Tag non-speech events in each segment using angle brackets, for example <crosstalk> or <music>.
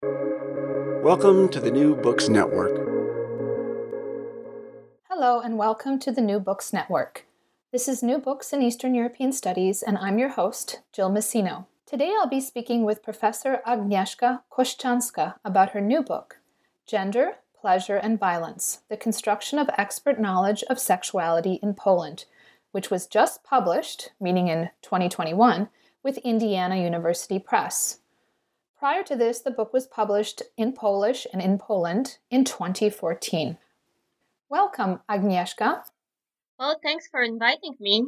Welcome to the New Books Network. Hello, and welcome to the New Books Network. This is New Books in Eastern European Studies, and I'm your host, Jill Massino. Today I'll be speaking with Professor Agnieszka Kościanska about her new book, Gender, Pleasure, and Violence The Construction of Expert Knowledge of Sexuality in Poland, which was just published, meaning in 2021, with Indiana University Press. Prior to this, the book was published in Polish and in Poland in 2014. Welcome, Agnieszka. Well, thanks for inviting me.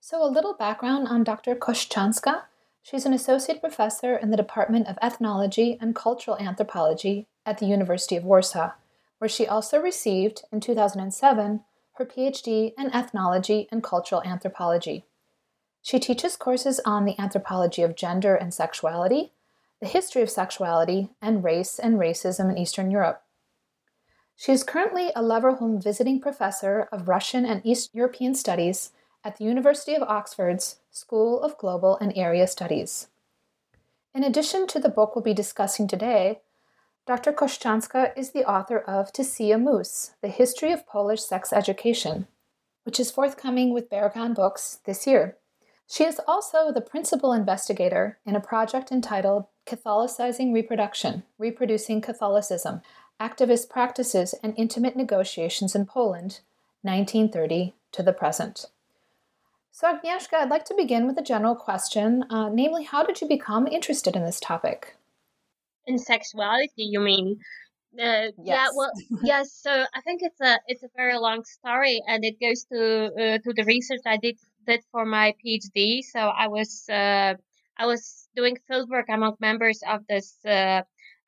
So, a little background on Dr. Kościanska. She's an associate professor in the Department of Ethnology and Cultural Anthropology at the University of Warsaw, where she also received, in 2007, her PhD in Ethnology and Cultural Anthropology. She teaches courses on the anthropology of gender and sexuality, the history of sexuality, and race and racism in Eastern Europe. She is currently a Leverhulme visiting professor of Russian and East European Studies at the University of Oxford's School of Global and Area Studies. In addition to the book we'll be discussing today, Dr. Kościanska is the author of To See a Moose, The History of Polish Sex Education, which is forthcoming with Berghahn Books this year. She is also the principal investigator in a project entitled Catholicizing Reproduction Reproducing Catholicism Activist Practices and Intimate Negotiations in Poland, 1930 to the present. So, Agnieszka, I'd like to begin with a general question, uh, namely, how did you become interested in this topic? In sexuality, you mean? Uh, yes. Yeah, well, <laughs> yes. So I think it's a it's a very long story, and it goes to uh, to the research I did did for my PhD. So I was uh, I was doing fieldwork among members of this uh,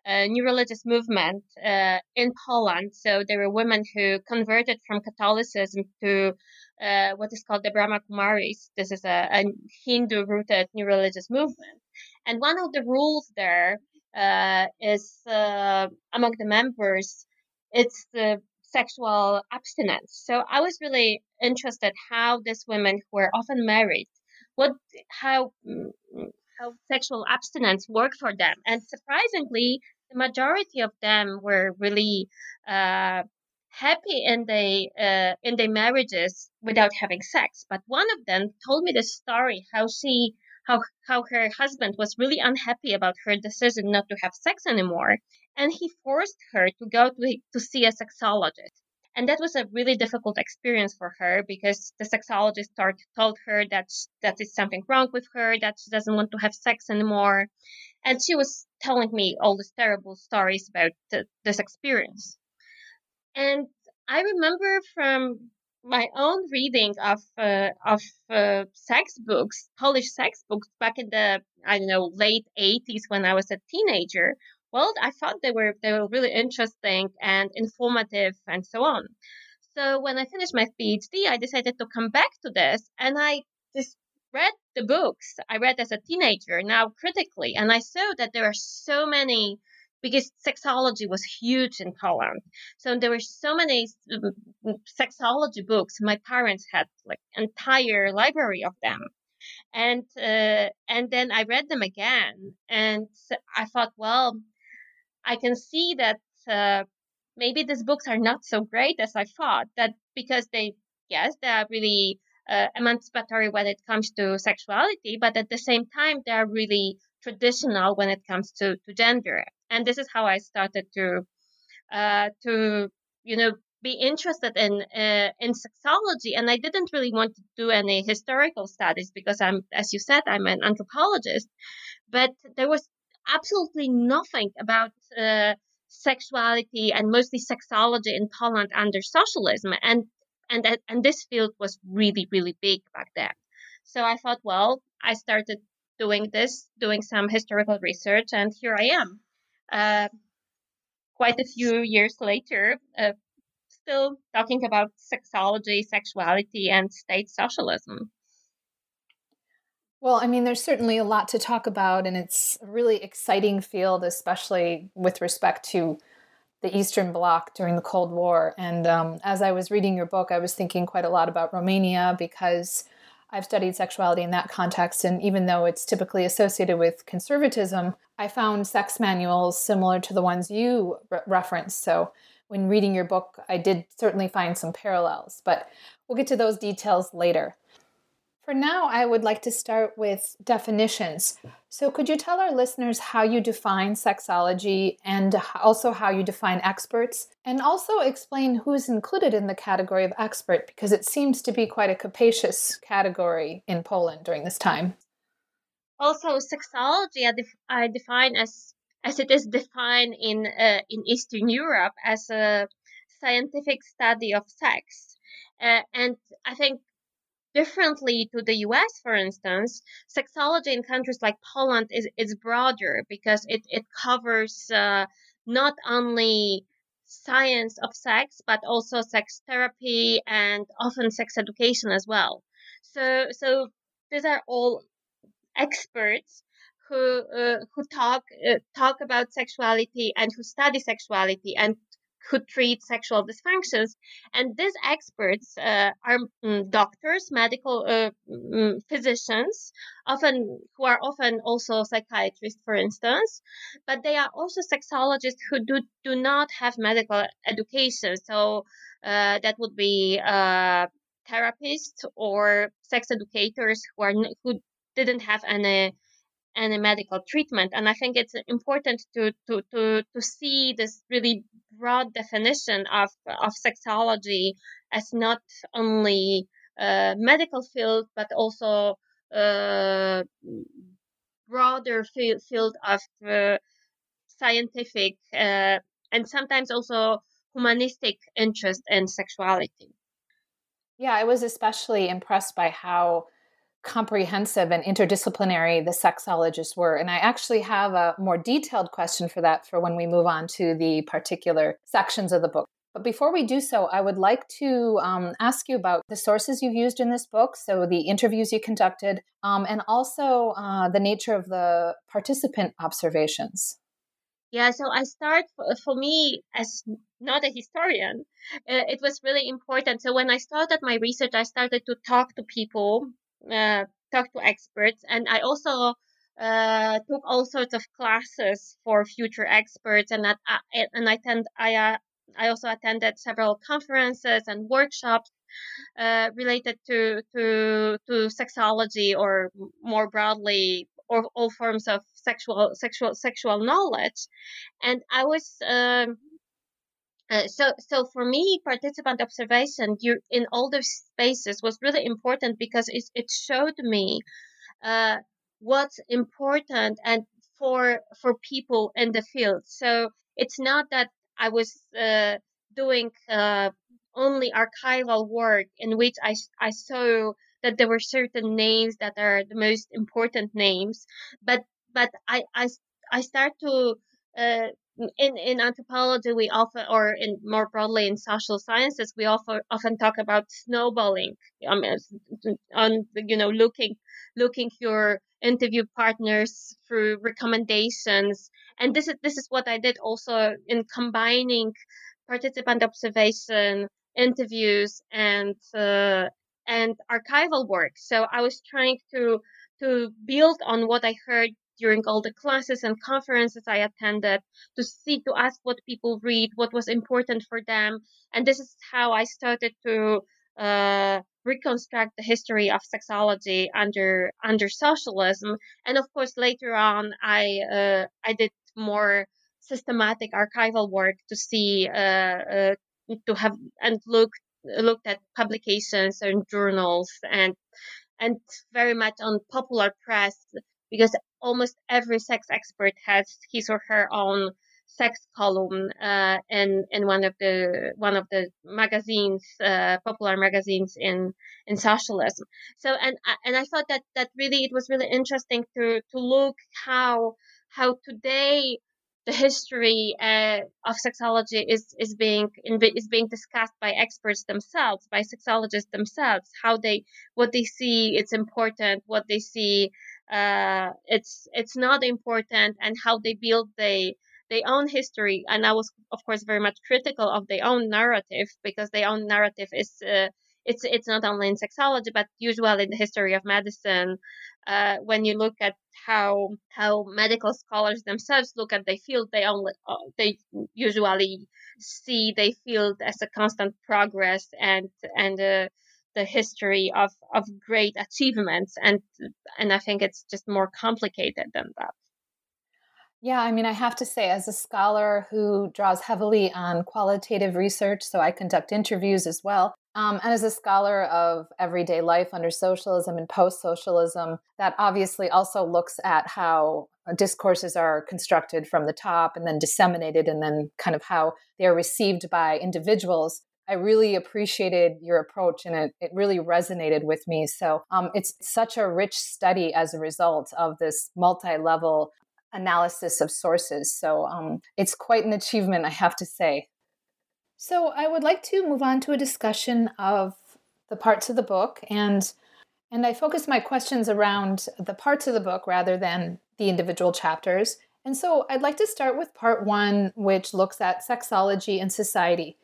uh, new religious movement uh, in Poland. So there were women who converted from Catholicism to uh, what is called the Brahma Kumaris. This is a, a Hindu rooted new religious movement. And one of the rules there uh, is uh, among the members, it's the sexual abstinence. So I was really interested how these women who were often married, what, how, sexual abstinence worked for them. And surprisingly, the majority of them were really uh, happy in their uh, in their marriages without having sex. But one of them told me the story how she how how her husband was really unhappy about her decision not to have sex anymore, and he forced her to go to to see a sexologist. And that was a really difficult experience for her because the sexologist start, told her that that is something wrong with her, that she doesn't want to have sex anymore, and she was telling me all these terrible stories about the, this experience. And I remember from my own reading of uh, of uh, sex books, Polish sex books back in the I don't know late eighties when I was a teenager. Well, I thought they were they were really interesting and informative and so on. So when I finished my PhD, I decided to come back to this, and I just read the books I read as a teenager now critically, and I saw that there are so many because sexology was huge in Poland. So there were so many sexology books. My parents had like entire library of them. And uh, and then I read them again, and I thought, well, I can see that uh, maybe these books are not so great as I thought. That because they, yes, they are really uh, emancipatory when it comes to sexuality, but at the same time, they are really traditional when it comes to, to gender. And this is how I started to uh, to you know be interested in uh, in sexology. And I didn't really want to do any historical studies because I'm, as you said, I'm an anthropologist. But there was absolutely nothing about uh, sexuality and mostly sexology in Poland under socialism. And and and this field was really really big back then. So I thought, well, I started doing this, doing some historical research, and here I am. uh, quite a few years later, uh, still talking about sexology, sexuality, and state socialism. Well, I mean, there's certainly a lot to talk about, and it's a really exciting field, especially with respect to the Eastern Bloc during the Cold War. And um, as I was reading your book, I was thinking quite a lot about Romania because I've studied sexuality in that context. And even though it's typically associated with conservatism, I found sex manuals similar to the ones you re- referenced. So when reading your book, I did certainly find some parallels, but we'll get to those details later. For now, I would like to start with definitions. So, could you tell our listeners how you define sexology and also how you define experts? And also explain who's included in the category of expert because it seems to be quite a capacious category in Poland during this time. Also, sexology I, def- I define as as it is defined in uh, in Eastern Europe as a scientific study of sex. Uh, and I think differently to the US, for instance, sexology in countries like Poland is, is broader because it, it covers uh, not only science of sex, but also sex therapy and often sex education as well. So, so these are all experts who uh, who talk uh, talk about sexuality and who study sexuality and who treat sexual dysfunctions. And these experts uh, are mm, doctors, medical uh, mm, physicians, often who are often also psychiatrists, for instance, but they are also sexologists who do, do not have medical education. So uh, that would be uh, therapists or sex educators who are who didn't have any any medical treatment. And I think it's important to, to, to, to see this really broad definition of, of sexology as not only a medical field, but also a broader field, field of uh, scientific uh, and sometimes also humanistic interest in sexuality. Yeah, I was especially impressed by how comprehensive and interdisciplinary the sexologists were. And I actually have a more detailed question for that for when we move on to the particular sections of the book. But before we do so, I would like to um, ask you about the sources you've used in this book, so the interviews you conducted, um, and also uh, the nature of the participant observations. Yeah, so I start for me as not a historian. Uh, it was really important. So when I started my research, I started to talk to people uh, talk to experts, and I also uh, took all sorts of classes for future experts, and that uh, and I attend I uh, I also attended several conferences and workshops uh, related to to to sexology or more broadly or all forms of sexual sexual sexual knowledge, and I was. Um, uh, so, so for me, participant observation in all those spaces was really important because it, it showed me uh, what's important and for for people in the field. So it's not that I was uh, doing uh, only archival work in which I I saw that there were certain names that are the most important names, but but I I I start to uh, in in anthropology we often or in more broadly in social sciences we often often talk about snowballing. Um, on you know looking looking your interview partners through recommendations. And this is this is what i did also in combining participant observation interviews and uh, and archival work. So i was trying to to build on what i heard during all the classes and conferences I attended to see, to ask what people read, what was important for them. And this is how I started to uh, reconstruct the history of sexology under under socialism. And of course, later on, I uh, I did more systematic archival work to see uh, uh to have and look looked at publications and journals and and very much on popular press because almost every sex expert has his or her own sex column uh, in in one of the one of the magazines, uh, popular magazines in in socialism. So and and I thought that that really it was really interesting to to look how how today the history uh, of sexology is is being is being discussed by experts themselves, by sexologists themselves. How they what they see it's important, what they see uh, it's it's not important, and how they build they their own history. And I was of course very much critical of their own narrative because their own narrative is. Uh, it's it's not only in sexology but usually in the history of medicine uh, when you look at how how medical scholars themselves look at their field, they only uh, they usually see their field as a constant progress and and uh, the history of of great achievements, and and I think it's just more complicated than that. Yeah, I mean, I have to say, as a scholar who draws heavily on qualitative research, so I conduct interviews as well, um, and as a scholar of everyday life under socialism and post socialism, that obviously also looks at how discourses are constructed from the top and then disseminated, and then kind of how they are received by individuals. I really appreciated your approach and it, it really resonated with me. So um, it's such a rich study as a result of this multi level analysis of sources. So um, it's quite an achievement, I have to say. So, I would like to move on to a discussion of the parts of the book and and I focus my questions around the parts of the book rather than the individual chapters. And so I'd like to start with part 1 which looks at sexology and society.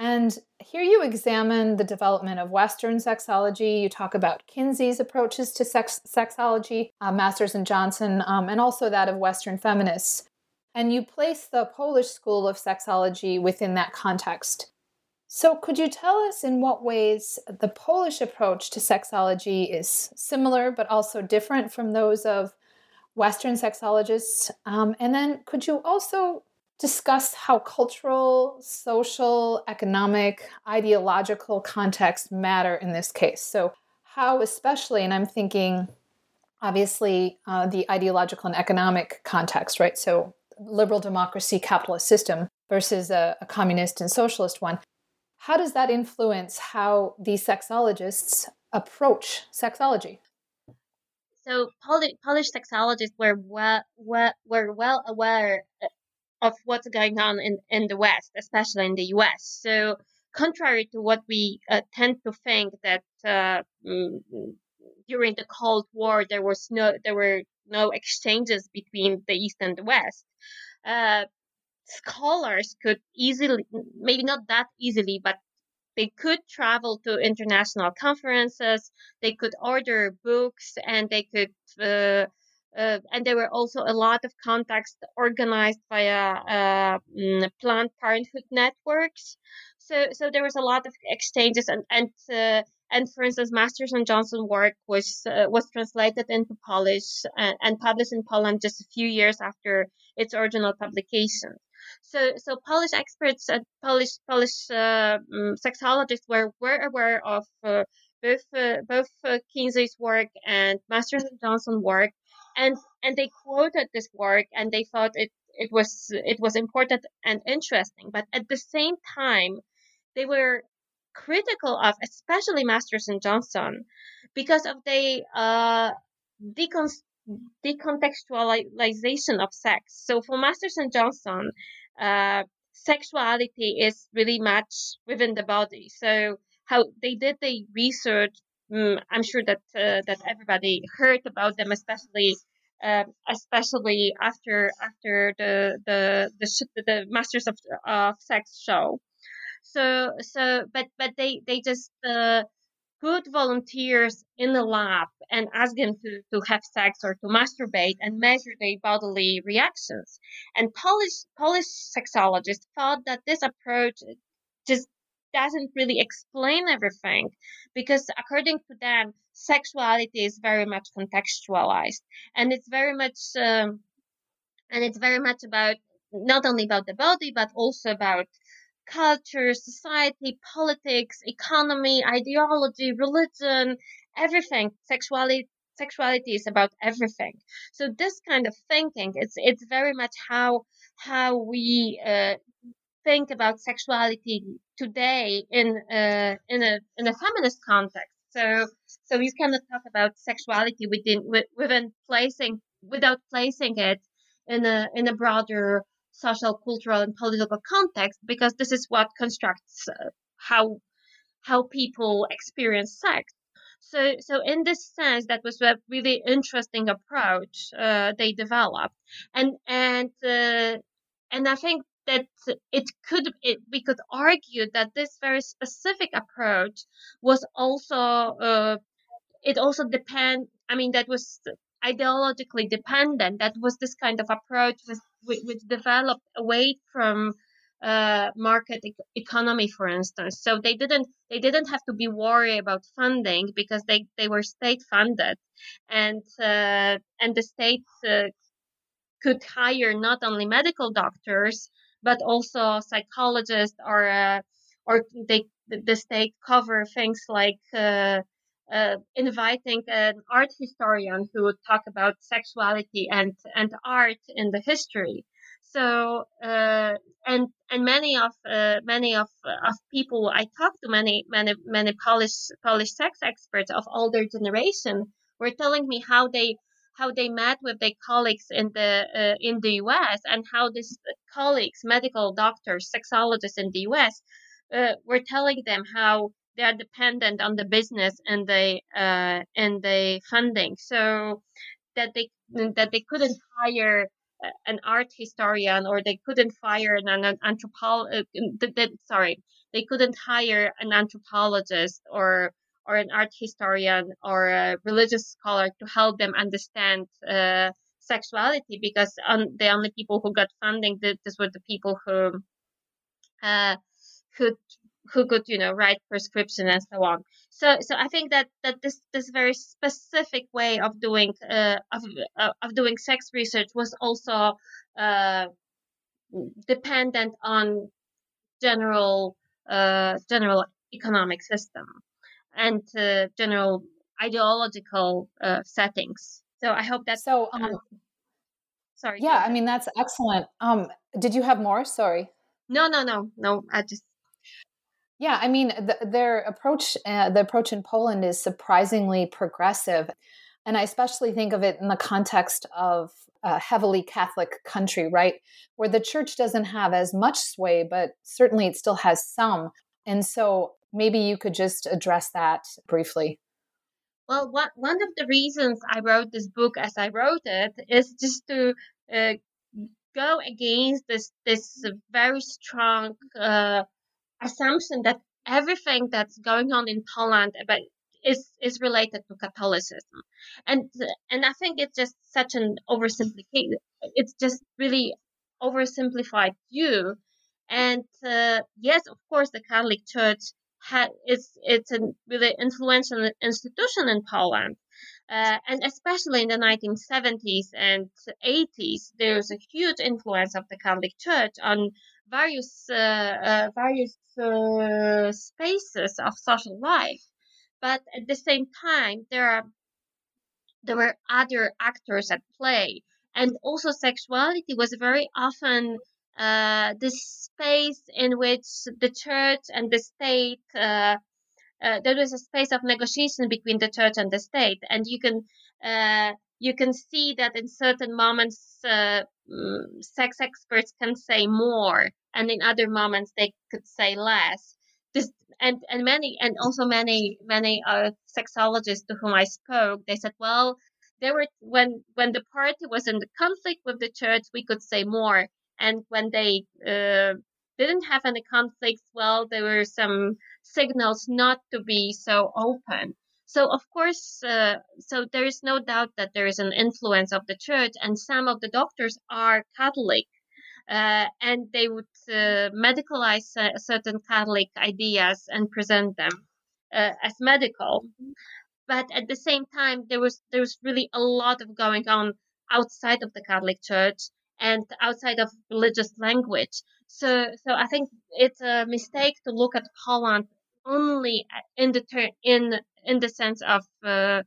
And here you examine the development of Western sexology. You talk about Kinsey's approaches to sex- sexology, uh, Masters and Johnson, um, and also that of Western feminists. And you place the Polish school of sexology within that context. So, could you tell us in what ways the Polish approach to sexology is similar but also different from those of Western sexologists? Um, and then, could you also discuss how cultural, social, economic, ideological context matter in this case? So, how, especially, and I'm thinking obviously uh, the ideological and economic context, right? So, liberal democracy capitalist system versus a, a communist and socialist one. How does that influence how these sexologists approach sexology? So Polish, Polish sexologists were well, well, were well aware of what's going on in, in the West, especially in the US. So contrary to what we uh, tend to think that uh, mm, during the Cold War there was no there were no exchanges between the East and the West uh, scholars could easily, maybe not that easily, but they could travel to international conferences, they could order books, and they could, uh, uh, and there were also a lot of contacts organized via uh, mm, Planned Parenthood networks. So, so there was a lot of exchanges, and and uh, and for instance, Masters and Johnson work was uh, was translated into Polish and, and published in Poland just a few years after its original publication. So, so Polish experts and Polish Polish uh, um, sexologists were were aware of uh, both uh, both uh, Kinsey's work and Masters and Johnson work, and and they quoted this work and they thought it it was it was important and interesting. But at the same time, they were critical of, especially Masters and Johnson, because of the uh, decon- decontextualization of sex. So for Masters and Johnson, uh, sexuality is really much within the body. So how they did the research, um, I'm sure that uh, that everybody heard about them, especially uh, especially after after the the the, the Masters of of Sex show. So so but but they they just uh, put volunteers in the lab and ask them to, to have sex or to masturbate and measure their bodily reactions. And Polish Polish sexologists thought that this approach just doesn't really explain everything because according to them sexuality is very much contextualized and it's very much um, and it's very much about not only about the body but also about culture, society, politics, economy, ideology, religion, everything. Sexuality sexuality is about everything. So this kind of thinking, it's it's very much how how we uh, think about sexuality today in uh, in a in a feminist context. So so we cannot talk about sexuality within within placing without placing it in a in a broader social, cultural, and political context because this is what constructs uh, how how people experience sex. So, so in this sense, that was a really interesting approach uh, they developed, and and uh, and I think that it could it, we could argue that this very specific approach was also uh, it also depend. I mean, that was ideologically dependent. That was this kind of approach which, which developed away from uh, market e- economy, for instance. So they didn't they didn't have to be worried about funding because they, they were state funded, and uh, and the state uh, could hire not only medical doctors but also psychologists or uh, or they the state cover things like uh, uh, inviting an art historian who would talk about sexuality and, and art in the history. So uh, and and many of uh, many of of people I talked to many many many Polish Polish sex experts of older generation were telling me how they how they met with their colleagues in the uh, in the U.S. and how these colleagues, medical doctors, sexologists in the U.S. Uh, were telling them how they are dependent on the business and the uh, and the funding, so that they that they couldn't hire an art historian or they couldn't fire an, an anthropologist. Uh, sorry, they couldn't hire an anthropologist or or an art historian or a religious scholar to help them understand uh, sexuality because on, the only people who got funding this were the people who uh, could who could you know write prescription and so on. So so i think that that this this very specific way of doing uh, of uh, of doing sex research was also uh, dependent on general uh, general economic system and uh, general ideological uh, settings so i hope that so um, sorry yeah i mean that's excellent um did you have more sorry no no no no i just yeah, I mean, the, their approach, uh, the approach in Poland is surprisingly progressive. And I especially think of it in the context of a heavily Catholic country, right? Where the church doesn't have as much sway, but certainly it still has some. And so maybe you could just address that briefly. Well, one, one of the reasons I wrote this book as I wrote it is just to uh, go against this this very strong uh, assumption that everything that's going on in Poland about is is related to Catholicism, and and I think it's just such an oversimplification. It's just really oversimplified view. And uh, yes, of course, the Catholic Church it's it's a really influential institution in Poland, uh, and especially in the 1970s and 80s, there's a huge influence of the Catholic Church on various uh, uh, various uh, spaces of social life. But at the same time, there are there were other actors at play, and also sexuality was very often uh, the space in which the church and the state uh, uh, there was a space of negotiation between the church and the state, and you can uh, you can see that in certain moments, uh, mm, sex experts can say more, and in other moments they could say less. This and and many and also many many uh, sexologists to whom I spoke, they said, well, there were when when the party was in the conflict with the church, we could say more, and when they uh, didn't have any conflicts, well, there were some signals not to be so open. So of course, uh, so there is no doubt that there is an influence of the church, and some of the doctors are Catholic, uh, and they would uh, medicalize certain Catholic ideas and present them uh, as medical. But at the same time, there was there was really a lot of going on outside of the Catholic Church and outside of religious language. So, so I think it's a mistake to look at Poland only in the ter- in in the sense of uh,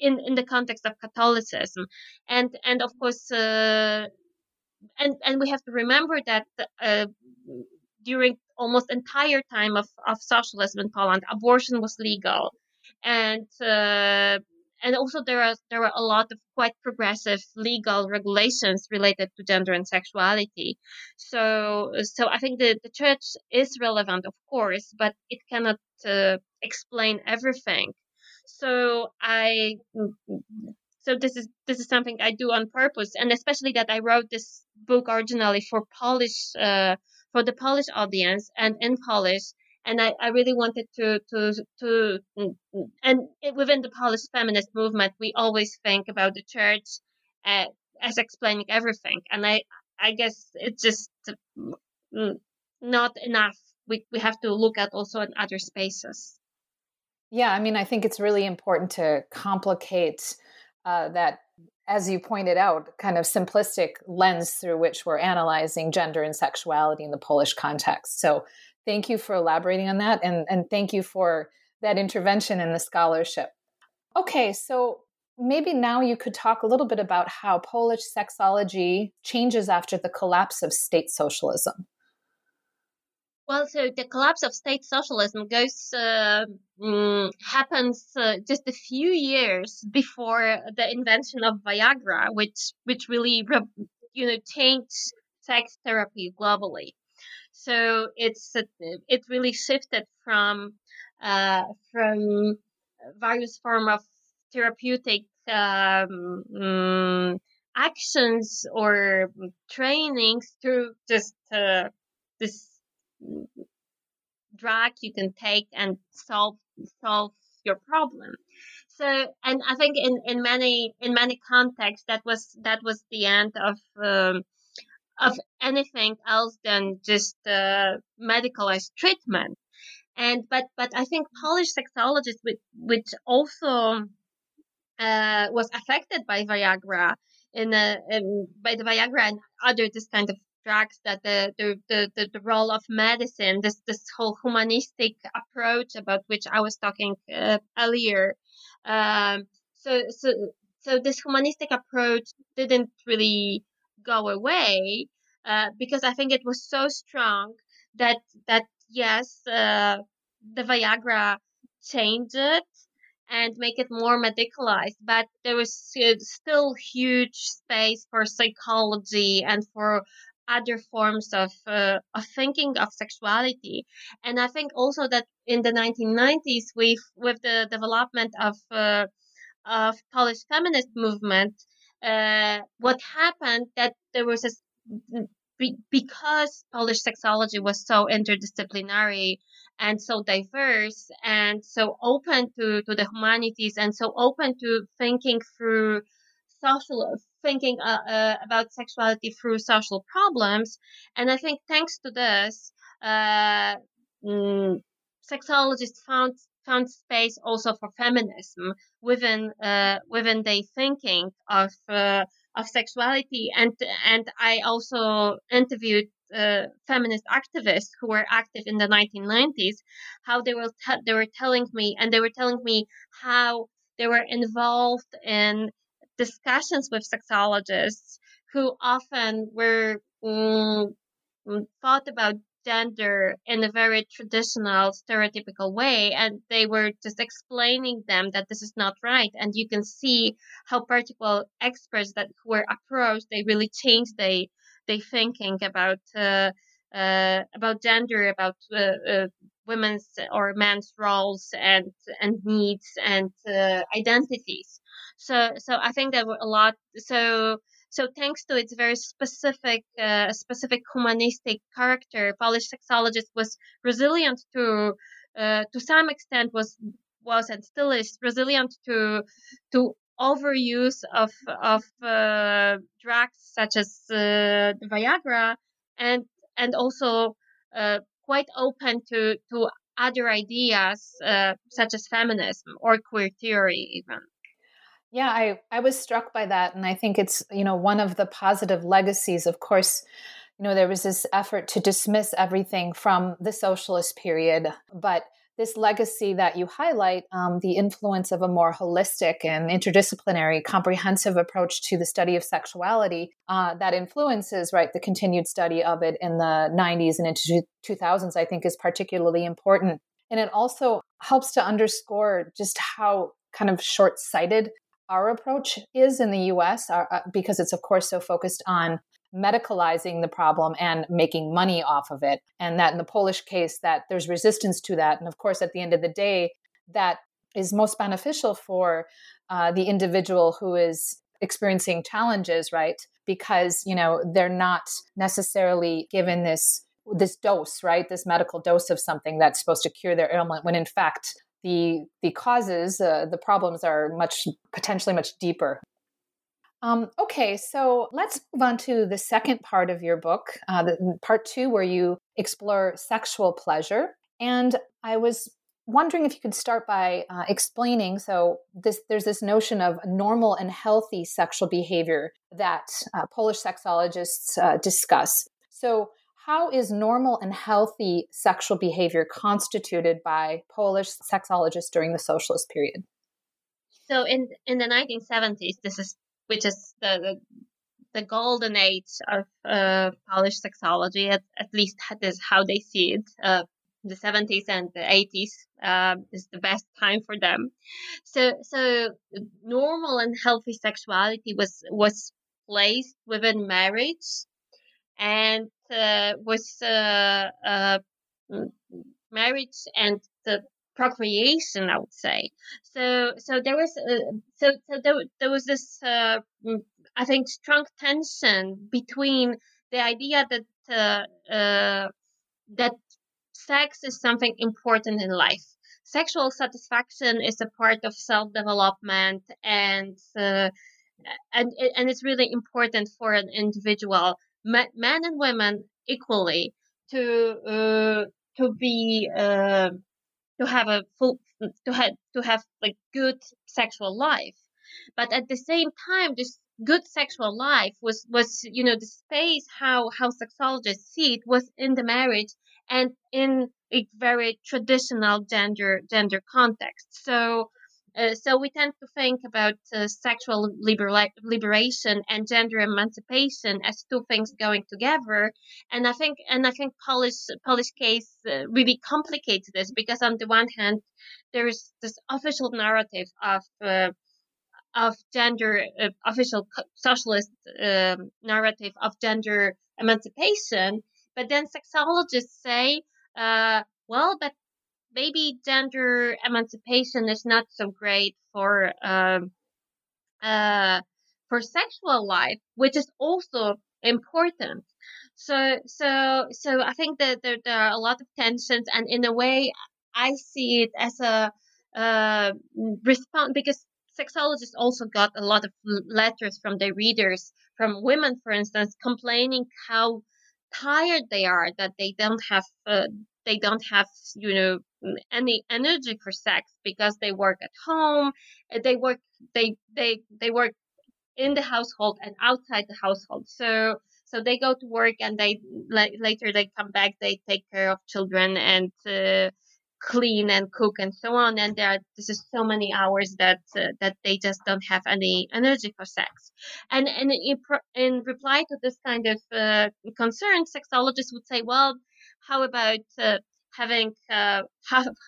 in in the context of Catholicism, and and of course, uh, and and we have to remember that uh, during almost entire time of, of socialism in Poland, abortion was legal, and uh, and also there are there are a lot of quite progressive legal regulations related to gender and sexuality. So so I think the the church is relevant, of course, but it cannot uh, explain everything. So I so this is this is something I do on purpose, and especially that I wrote this book originally for Polish uh, for the Polish audience and in Polish and I, I really wanted to to to mm, mm, and within the Polish feminist movement, we always think about the church uh, as explaining everything, and I I guess it's just mm, not enough. We we have to look at also in other spaces. Yeah, I mean, I think it's really important to complicate uh, that as you pointed out, kind of simplistic lens through which we're analyzing gender and sexuality in the Polish context. So Thank you for elaborating on that. And, and thank you for that intervention in the scholarship. Okay, so maybe now you could talk a little bit about how Polish sexology changes after the collapse of state socialism. Well, so the collapse of state socialism goes uh, mm, happens uh, just a few years before the invention of Viagra, which which really you know changed sex therapy globally. So it's it really shifted from uh, from various form of therapeutic um, um, actions or trainings to just uh, this drug you can take and solve solve your problem. So and i think in in many in many contexts that was that was the end of um, of anything else than just uh, medicalized treatment. And but but I think Polish sexologists, which, which also uh, was affected by Viagra, in, a, in by the Viagra and other this kind of drugs, that the the, the, the, role of medicine, this this whole humanistic approach about which I was talking uh, earlier. Um, so so so this humanistic approach didn't really go away uh, because I think it was so strong that that yes, uh, the Viagra changed it and make it more medicalized, but there was still huge space for psychology and for other forms of uh, of thinking of sexuality. And i think also that in the 1990s with with the development of uh, of polish feminist movement uh, what happened that there was because Polish sexology was so interdisciplinary and so diverse and so open to, to the humanities and so open to thinking through social thinking uh, uh, about sexuality through social problems. And i think thanks to this uh, mm, sexologists found found space also for feminism within uh, within their thinking of uh, of sexuality. And and I also interviewed uh, feminist activists who were active in the 1990s how they were te- they were telling me and they were telling me how they were involved in discussions with sexologists who often were um, thought about gender in a very traditional, stereotypical way. And they were just explaining them that this is not right. And you can see how particular experts that were approached, they really changed their, their thinking about, uh, uh, about gender, about uh, uh women's or men's roles and, and needs and uh, identities. So, so I think there were a lot. So, so thanks to its very specific, uh, specific humanistic character, Polish sexologist was resilient to, uh, to some extent, was was and still is resilient to to overuse of of uh, drugs such as uh, Viagra, and and also uh, quite open to to other ideas uh, such as feminism or queer theory even. Yeah, I, I was struck by that. And I think it's, you know, one of the positive legacies. Of course, you know, there was this effort to dismiss everything from the socialist period. But this legacy that you highlight, um, the influence of a more holistic and interdisciplinary, comprehensive approach to the study of sexuality, uh, that influences, right, the continued study of it in the 90s and into 2000s, I think is particularly important. And it also helps to underscore just how kind of short sighted our approach is in the US, uh, uh, because it's, of course, so focused on medicalizing the problem and making money off of it. And that in the Polish case, that there's resistance to that. And of course, at the end of the day, that is most beneficial for uh, the individual who is experiencing challenges, right? Because, you know, they're not necessarily given this this dose, right? This medical dose of something that's supposed to cure their ailment when in fact the the causes, uh, the problems are much potentially much deeper. Um, okay, so let's move on to the second part of your book, uh, the, part two, where you explore sexual pleasure. And I was wondering if you could start by uh, explaining. So, this, there's this notion of normal and healthy sexual behavior that uh, Polish sexologists uh, discuss. So, how is normal and healthy sexual behavior constituted by Polish sexologists during the socialist period? So, in in the 1970s, this is which is the, the the golden age of uh, Polish sexology. At, at least that is how they see it. Uh, the 70s and the 80s uh, is the best time for them. So, so normal and healthy sexuality was was placed within marriage, and uh, was uh, uh, marriage and the procreation i would say. So so there was uh, so so there, there was this uh, i think strong tension between the idea that uh, uh, that sex is something important in life. Sexual satisfaction is a part of self development and uh, and and it's really important for an individual men and women equally to uh, to be uh, to have a full to have to have like good sexual life. But at the same time this good sexual life was was you know the space how how sexologists see it was in the marriage and in a very traditional gender gender context. So uh, so we tend to think about uh, sexual libera- liberation and gender emancipation as two things going together, and I think and I think Polish Polish case uh, really complicates this because on the one hand there is this official narrative of uh, of gender uh, official socialist um, narrative of gender emancipation, but then sexologists say, well, but maybe gender emancipation is not so great for um, uh, for sexual life, which is also important. So, so, so I think that there, there are a lot of tensions, and in a way, I see it as a uh, response because sexologists also got a lot of letters from their readers, from women, for instance, complaining how tired they are that they don't have uh, they don't have you know any energy for sex because they work at home uh, they work they they they work in the household and outside the household. So so they go to work and they later they come back they take care of children and uh, clean and cook and so on. And there are this is so many hours that uh, that they just don't have any energy for sex. And and in, in reply to this kind of uh, concern sexologists would say well how about uh, having <laughs> a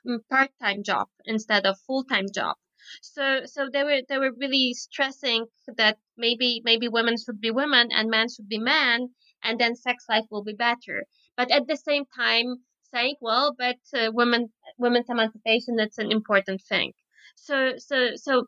mm, part-time job instead of full-time job so so they were they were really stressing that maybe maybe women should be women and men should be men and then sex life will be better but at the same time saying, well, but uh, women women's emancipation that's an important thing. So so so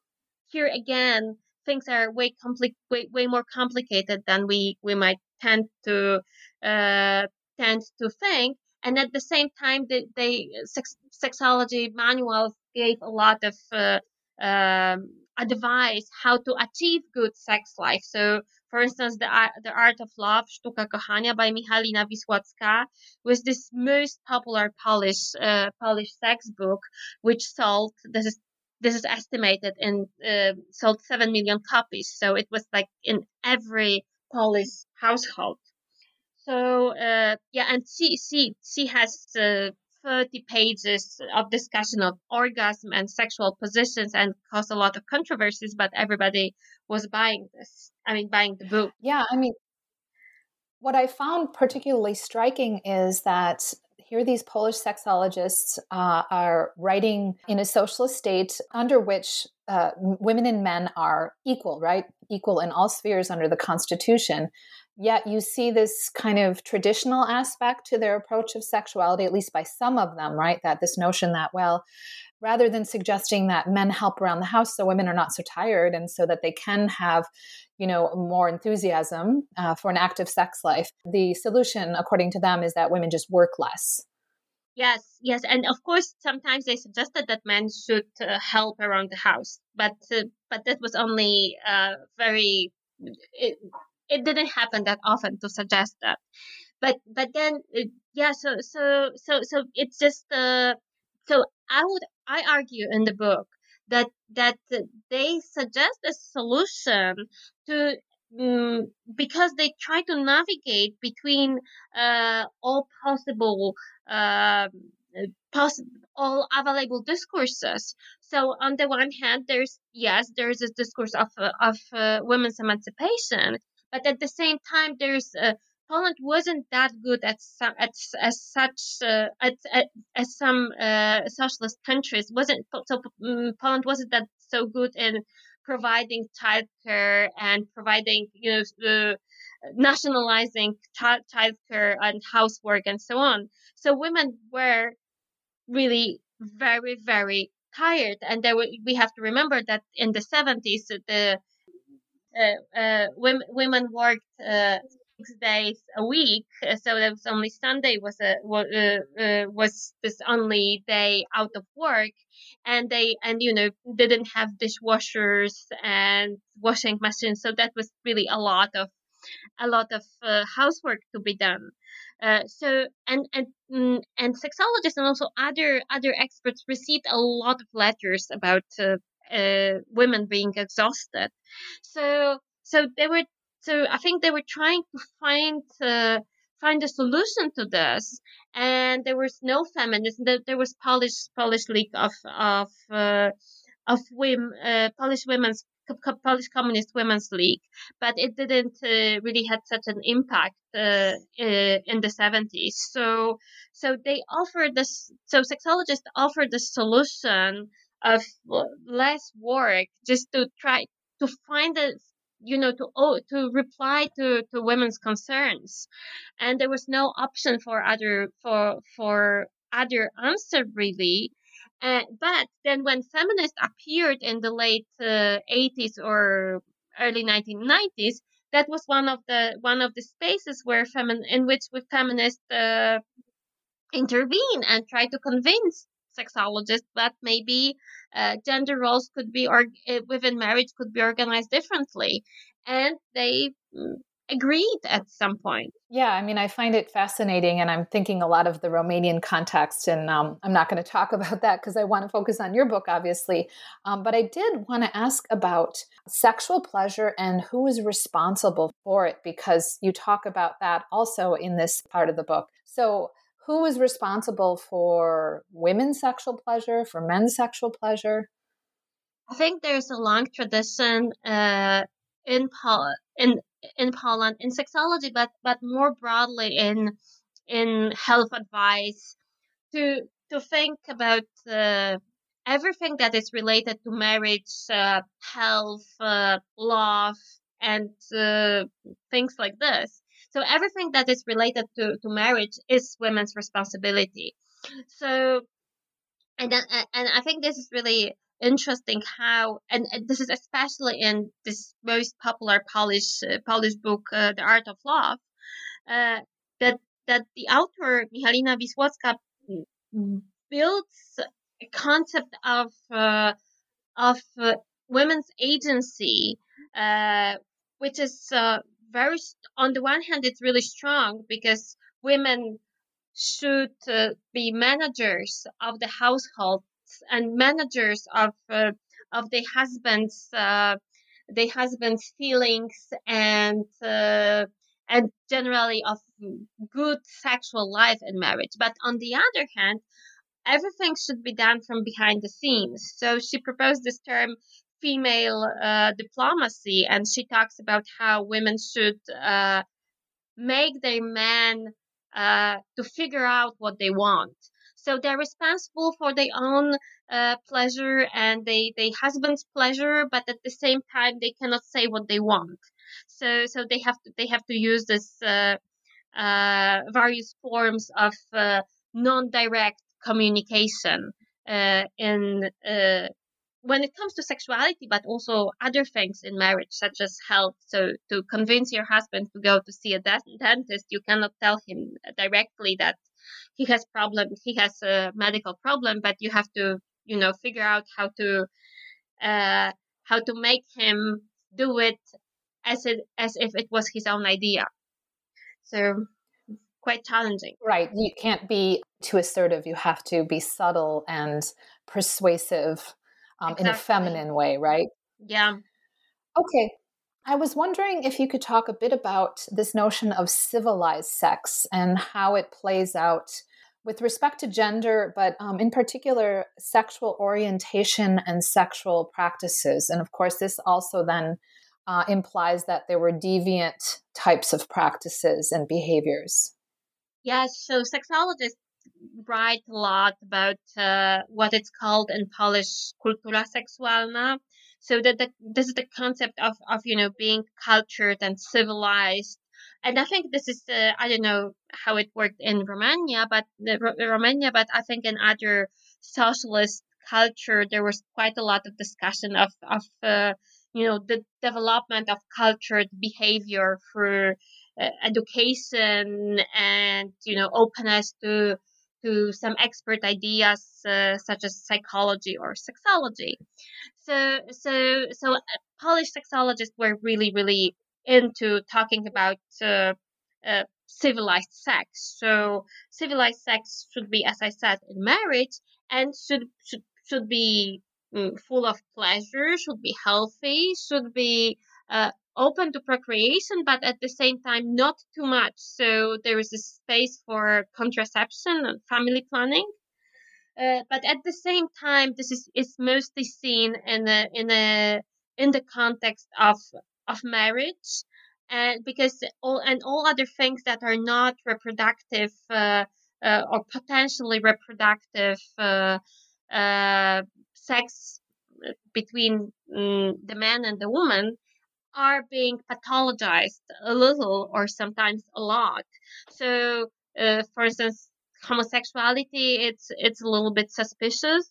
here again, things are way compli- way way more complicated than we we might tend to uh, tend to think. And at the same time, they, they sex, sexology manuals gave a lot of uh, um, advice how to achieve good sex life. So for instance, the, the Art of Love, Sztuka Kochania by Michalina Wisłocka was this most popular Polish, uh, Polish sex book, which sold, this is, this is estimated in, uh, sold 7 million copies. So it was like in every Polish household. So, uh, yeah, and she, she, she has, uh, 30 pages of discussion of orgasm and sexual positions and caused a lot of controversies, but everybody was buying this. I mean, buying the book. Yeah, I mean, what I found particularly striking is that here these Polish sexologists uh, are writing in a socialist state under which uh, women and men are equal, right? Equal in all spheres under the Constitution. Yet you see this kind of traditional aspect to their approach of sexuality, at least by some of them, right? That this notion that, well, rather than suggesting that men help around the house so women are not so tired and so that they can have you know more enthusiasm uh, for an active sex life the solution according to them is that women just work less yes yes and of course sometimes they suggested that men should uh, help around the house but uh, but that was only uh, very it, it didn't happen that often to suggest that but but then yeah so so so so it's just uh so i would i argue in the book that that they suggest a solution to um, because they try to navigate between uh, all possible uh, poss- all available discourses. So on the one hand, there's yes, there's a discourse of of uh, women's emancipation, but at the same time, there's a Poland wasn't that good at some, at as such uh, at, at, as some uh, socialist countries wasn't so um, Poland wasn't that so good in providing childcare and providing you know uh, nationalizing child childcare and housework and so on. So women were really very very tired, and there were, we have to remember that in the seventies the uh, uh, women women worked uh, six days a week. Uh, so that was only Sunday was a uh, uh, was this only day out of work, and they and you know didn't have dishwashers and washing machines. So that was really a lot of a lot of uh, housework to be done. Uh, so and and mm, and sexologists and also other other experts received a lot of letters about uh, uh, women being exhausted. So so they were so I think they were trying to find uh, find a solution to this, and there was no feminism. There, was Polish Polish League of of uh, of women, uh, Polish women's Polish Communist Women's League, but it didn't uh, really had such an impact uh, uh in the 70s. So, so they offered this. So sexologists offered the solution of less work, just to try to find a you know to oh, to reply to to women's concerns. And there was no option for other for for other answer really. Uh, but then when feminists appeared in the late uh, 80s or early 1990s that was one of the one of the spaces where femin in which we feminists uh, intervene and try to convince sexologists that maybe uh, gender roles could be or uh, within marriage could be organized differently. And they mm, agreed at some point. Yeah i mean i find it fascinating and i'm thinking a lot of the romanian context and um, i'm not going to talk <laughs> about that because i want to focus on your book obviously. Um, but i did want to ask about sexual pleasure and who is responsible for it because you talk about that also in this part of the book. So who is responsible for women's sexual pleasure, for men's sexual pleasure? I think there's a long tradition uh, in Pol- in in Poland in sexology, but but more broadly in in health advice to to think about uh, everything that is related to marriage, uh, health, uh, love, and uh, things like this. So everything that is related to, to marriage is women's responsibility. So, and then, and I think this is really interesting how, and, and this is especially in this most popular Polish uh, Polish book, uh, The Art of Love, uh, that that the author Michalina Wisłocka builds a concept of uh, of uh, women's agency, uh, which is very on the one hand it's really strong because women should uh, be managers of the households and managers of uh, of the husbands uh, the husband's feelings and uh, and generally of good sexual life in marriage. But on the other hand everything should be done from behind the scenes. So she proposed this term female uh, diplomacy, and she talks about how women should uh, make their men uh, to figure out what they want. So they're responsible for their own uh, pleasure and they they husband's pleasure, but at the same time they cannot say what they want. So so they have to they have to use this uh, uh, various forms of non-direct communication in when it comes to sexuality, but also other things in marriage, such as health. So, to convince your husband to go to see a dentist, you cannot tell him directly that he has problem, he has a medical problem, but you have to, you know, figure out how to, uh, how to make him do it as it as if it was his own idea. So, quite challenging. Right. You can't be too assertive. You have to be subtle and persuasive um, exactly. in a feminine way, right? Yeah. Okay. I was wondering if you could talk a bit about this notion of civilized sex and how it plays out with respect to gender, but um, in particular, sexual orientation and sexual practices. And of course, this also then uh, implies that there were deviant types of practices and behaviors. Yes, so sexologists write a lot about uh, what it's called in Polish kultura seksualna. So that the, this is the concept of, of you know being cultured and civilized. And I think this is uh, I don't know how it worked in Romania, but the, Romania, but I think in other socialist culture there was quite a lot of discussion of of uh, you know the development of cultured behavior through uh, education and you know openness to to some expert ideas uh, such as psychology or sexology. So, so, so uh, Polish sexologists were really, really into talking about uh, uh, civilized sex. So, civilized sex should be, as I said, in marriage and should should should be mm, full of pleasure, should be healthy, should be uh, open to procreation, but at the same time not too much. So there is a space for contraception and family planning. Uh, but at the same time, this is, is mostly seen in a, in a in the context of of marriage, and because all and all other things that are not reproductive uh, uh, or potentially reproductive uh, uh, sex between um, the man and the woman are being pathologized a little or sometimes a lot. So, uh, for instance, homosexuality it's it's a little bit suspicious.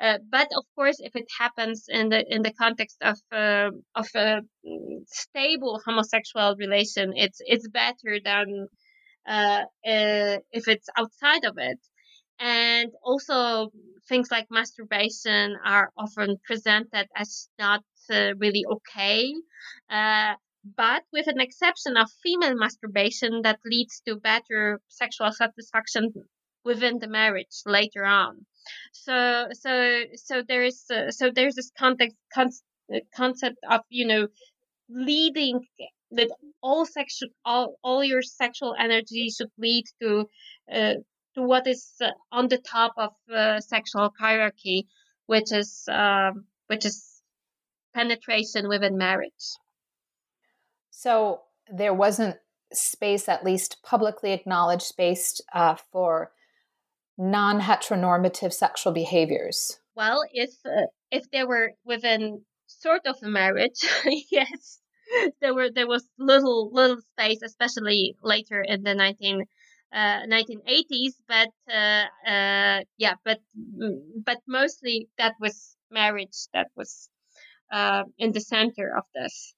Uh, but of course, if it happens in the in the context of uh, of a stable homosexual relation, it's it's better than uh, uh, if it's outside of it. And also, things like masturbation are often presented as not really okay. Uh, but with an exception of female masturbation that leads to better sexual satisfaction within the marriage later on. So, so, so there is, uh, so there's this context, con- uh, concept of, you know, leading that all sexual, all, all your sexual energy should lead to, uh, to what is uh, on the top of uh, sexual hierarchy, which is, um, which is penetration within marriage. So there wasn't space, at least publicly acknowledged space, uh, for non heteronormative sexual behaviors. Well, if uh, if they were within sort of a marriage, <laughs> yes, there were there was little little space, especially later in the 19 uh, 1980s. But uh, uh, yeah, but mm, but mostly that was marriage that was uh, in the center of this.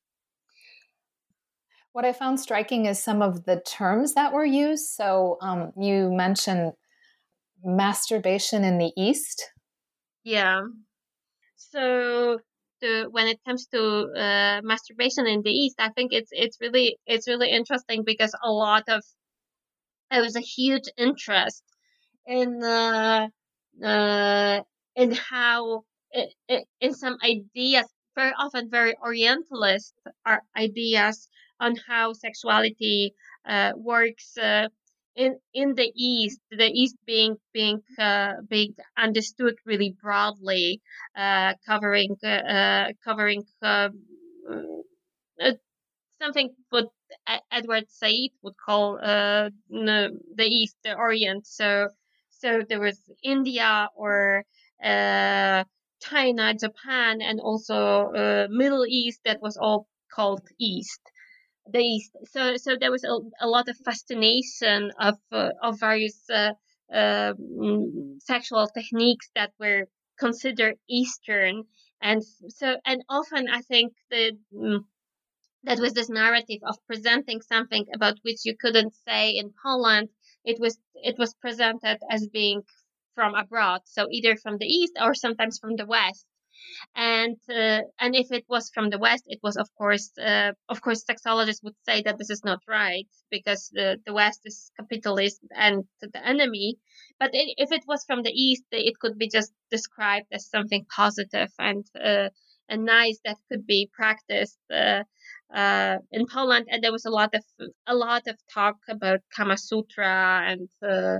What I found striking is some of the terms that were used. So um, you mentioned masturbation in the East. Yeah. So to, when it comes to uh, masturbation in the East, I think it's it's really it's really interesting because a lot of there was a huge interest in uh, uh, in how in some ideas very often very orientalist ideas on how sexuality uh, works uh, in in the East. The East being being uh, being understood really broadly, uh, covering uh, uh, covering something with Edward Said would call uh, the East the Orient. So so there was India or China, Japan, and also uh, Middle East that was all called East. The East. So so there was a, a lot of fascination of uh, of various uh, um, sexual techniques that were considered Eastern, and so and often I think the mm, that was this narrative of presenting something about which you couldn't say in Poland. It was it was presented as being from abroad, so either from the east or sometimes from the west. And uh, and if it was from the west it was of course uh, of course sexologists would say that this is not right because the, the west is capitalist and the enemy. But it, if it was from the east it could be just described as something positive and uh, and nice that could be practiced uh, uh, in Poland, and there was a lot of a lot of talk about Kama Sutra and uh,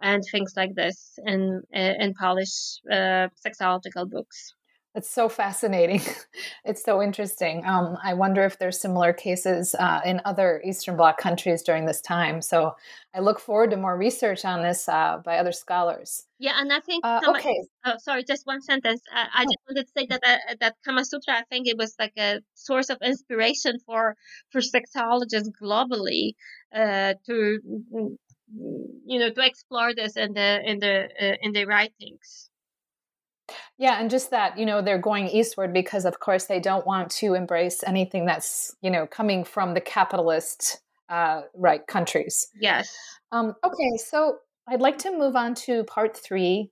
and things like this in in Polish sexological books. It's so fascinating. <laughs> it's so interesting. Um, I wonder if there's similar cases uh, in other Eastern Bloc countries during this time. So I look forward to more research on this uh, by other scholars. Yeah, and I think uh, Kama, okay. Oh, sorry, just one sentence. I oh. just wanted to say that uh, that Kama Sutra. I think it was like a source of inspiration for for sexologists globally uh, to you know to explore this in the in the uh, in the writings. Yeah, and just that, you know, they're going eastward because, of course, they don't want to embrace anything that's, you know, coming from the capitalist, uh, right, countries. Yes. Um, okay, so I'd like to move on to part three.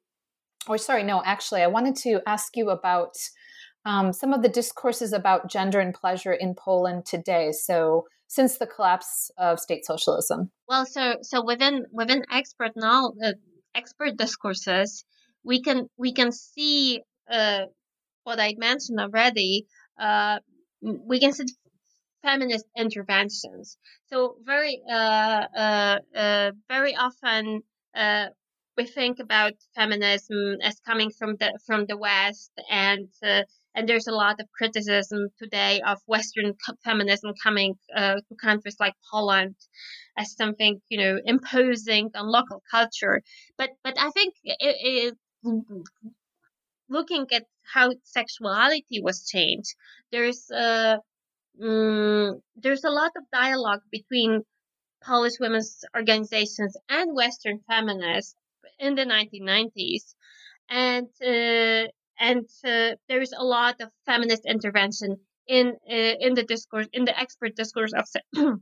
Or, sorry, no, actually, I wanted to ask you about um, some of the discourses about gender and pleasure in Poland today. So, since the collapse of state socialism. Well, so so within within expert now uh, expert discourses, we can we can see uh, what I mentioned already. Uh, we can see feminist interventions. So very uh, uh, uh very often we think about feminism as coming from the from the West, and and there's a lot of criticism today of Western feminism coming to countries like Poland as something you know imposing on local culture. But but I think it, it, looking at how sexuality was changed, there's a um, there's a lot of dialogue between Polish women's organizations and Western feminists in the 1990s, and uh, and uh, there's a lot of feminist intervention in uh, in the discourse in the expert discourse of <clears throat>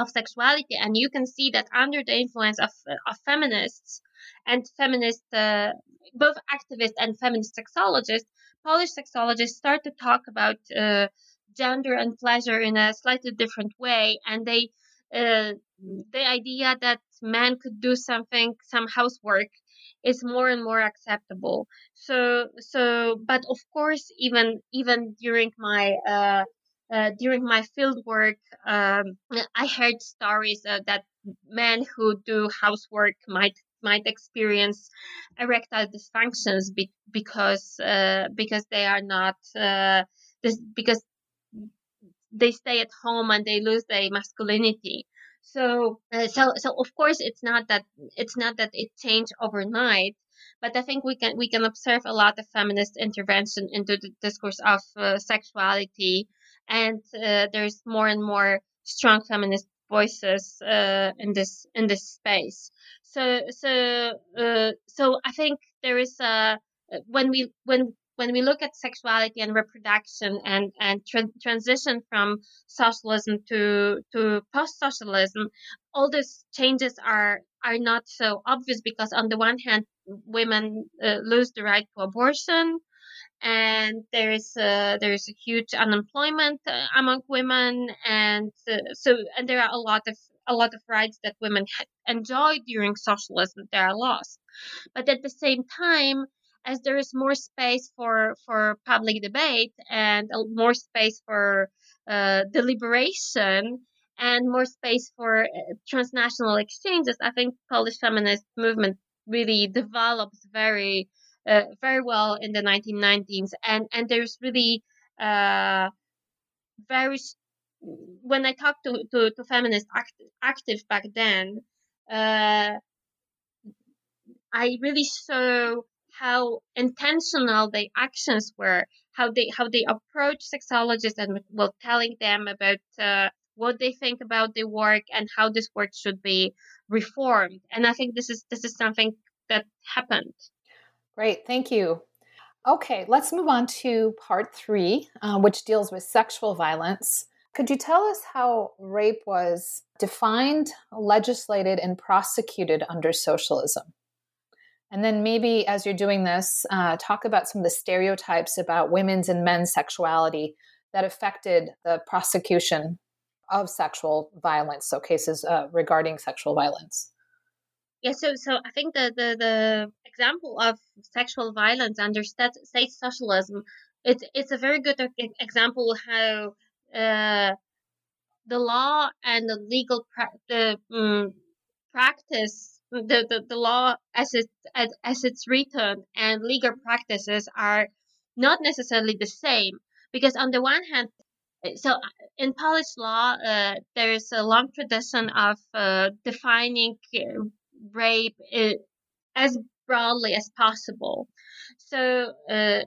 of sexuality, and you can see that under the influence of of feminists and feminist, uh, both activist and feminist sexologists, Polish sexologists start to talk about gender and pleasure in a slightly different way, and they the idea that men could do something, some housework, is more and more acceptable. So, so, but of course, even even during my uh, uh, during my field work, um, I heard stories uh, that men who do housework might might experience erectile dysfunctions be- because uh, because they are not uh, this because they stay at home and they lose their masculinity. So uh, so so of course it's not that it's not that it changed overnight, but I think we can we can observe a lot of feminist intervention into the discourse of uh, sexuality, and uh, there's more and more strong feminist voices uh, in this in this space. So so uh, so I think there is a when we when when we look at sexuality and reproduction and and tra- transition from socialism to to post socialism, all these changes are are not so obvious because on the one hand, women uh, lose the right to abortion, and there is a, there is a huge unemployment uh, among women, and uh, so and there are a lot of a lot of rights that women enjoy during socialism. That are lost but at the same time as there is more space for for public debate and more space for uh, deliberation and more space for uh, transnational exchanges i think polish feminist movement really develops very uh, very well in the 1990s and and there's really uh, very when I talked to to, to feminist act, active back then, uh, I really saw how intentional their actions were, how they how they approach sexologists and well telling them about uh, what they think about the work and how this work should be reformed. And I think this is this is something that happened. Great, thank you. Okay, let's move on to part three, uh, which deals with sexual violence. Could you tell us how rape was defined, legislated, and prosecuted under socialism? And then maybe as you're doing this, uh, talk about some of the stereotypes about women's and men's sexuality that affected the prosecution of sexual violence, so cases uh, regarding sexual violence. Yeah, so so I think the the, the example of sexual violence under state, state socialism, it's it's a very good example how uh, the law and the legal pra- the um, practice the, the, the law as it as, as it's written and legal practices are not necessarily the same. Because on the one hand so in Polish law uh, there's a long tradition of uh, defining uh, rape uh, as broadly as possible. So uh,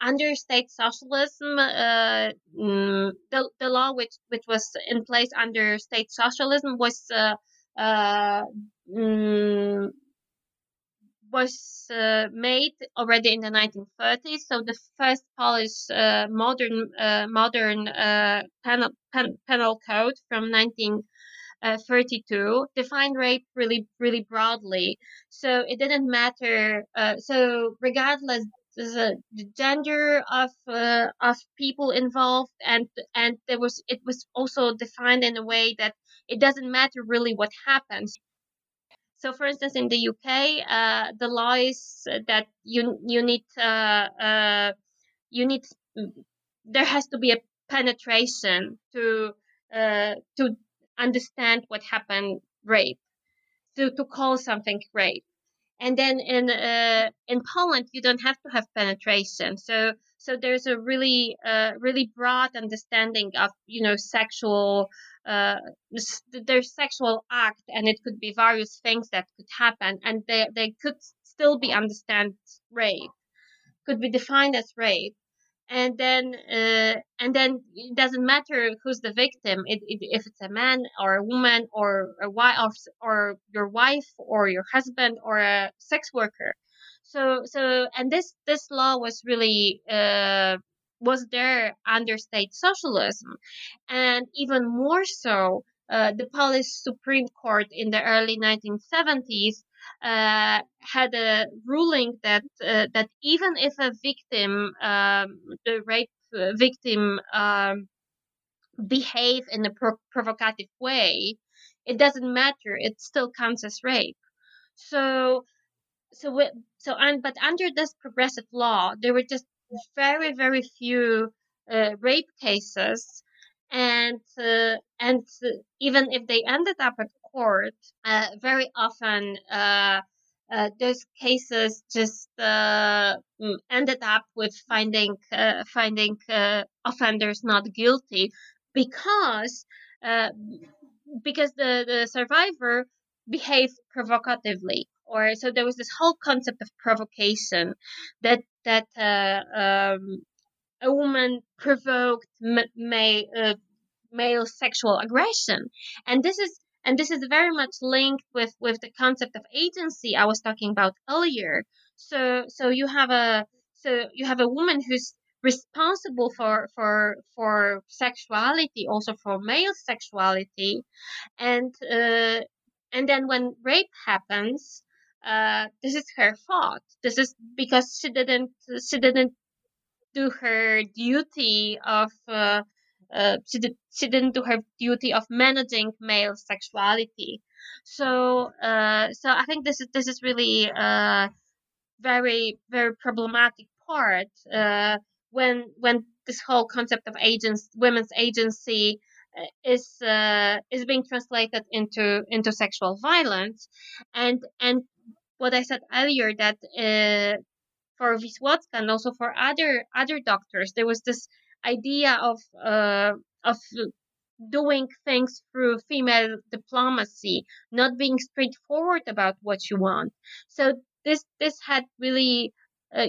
under state socialism, uh, mm, the, the law which, which was in place under state socialism was uh, uh, mm, was uh, made already in the 1930s. So the first Polish uh, modern uh, modern uh, penal, pen, penal code from 1932 defined rape really really broadly. So it didn't matter. Uh, so regardless the, the gender of uh, of people involved, and and there was it was also defined in a way that it doesn't matter really what happens. So, for instance, in the UK, uh, the law is that you you need uh, uh, you need there has to be a penetration to uh, to understand what happened rape to to call something rape. And then in uh, in Poland you don't have to have penetration. So so there's a really uh, really broad understanding of you know sexual uh, there's sexual act and it could be various things that could happen and they, they could still be understand rape could be defined as rape. And then uh, and then it doesn't matter who's the victim it, it, if it's a man or a woman or a wife or your wife or your husband or a sex worker so so and this this law was really uh, was there under state socialism and even more so uh, the Polish Supreme Court in the early 1970s uh, had a ruling that uh, that even if a victim, um, the rape victim, um, behave in a pro- provocative way, it doesn't matter. It still counts as rape. So, so we, so and but under this progressive law, there were just very very few uh, rape cases, and uh, and even if they ended up at court, uh, very often uh, uh, those cases just uh, mm, ended up with finding uh, finding uh, offenders not guilty because because the, the survivor behaved provocatively or so there was this whole concept of provocation that that um, a woman provoked male, male sexual aggression. And this is and this is very much linked with with the concept of agency i was talking about earlier. So so you have a so you have a woman who's responsible for for for sexuality also for male sexuality. And uh, and then when rape happens uh, this is her fault this is because she didn't she didn't do her duty of uh, uh, she, did, she didn't do her duty of managing male sexuality. So uh, so I think this is this is really a uh, very very problematic part uh, when when this whole concept of agents women's agency is uh, is being translated into into sexual violence and and what I said earlier that uh, for Wisłocka and also for other other doctors there was this idea of uh, of doing things through female diplomacy, not being straightforward about what you want. So this this had really uh,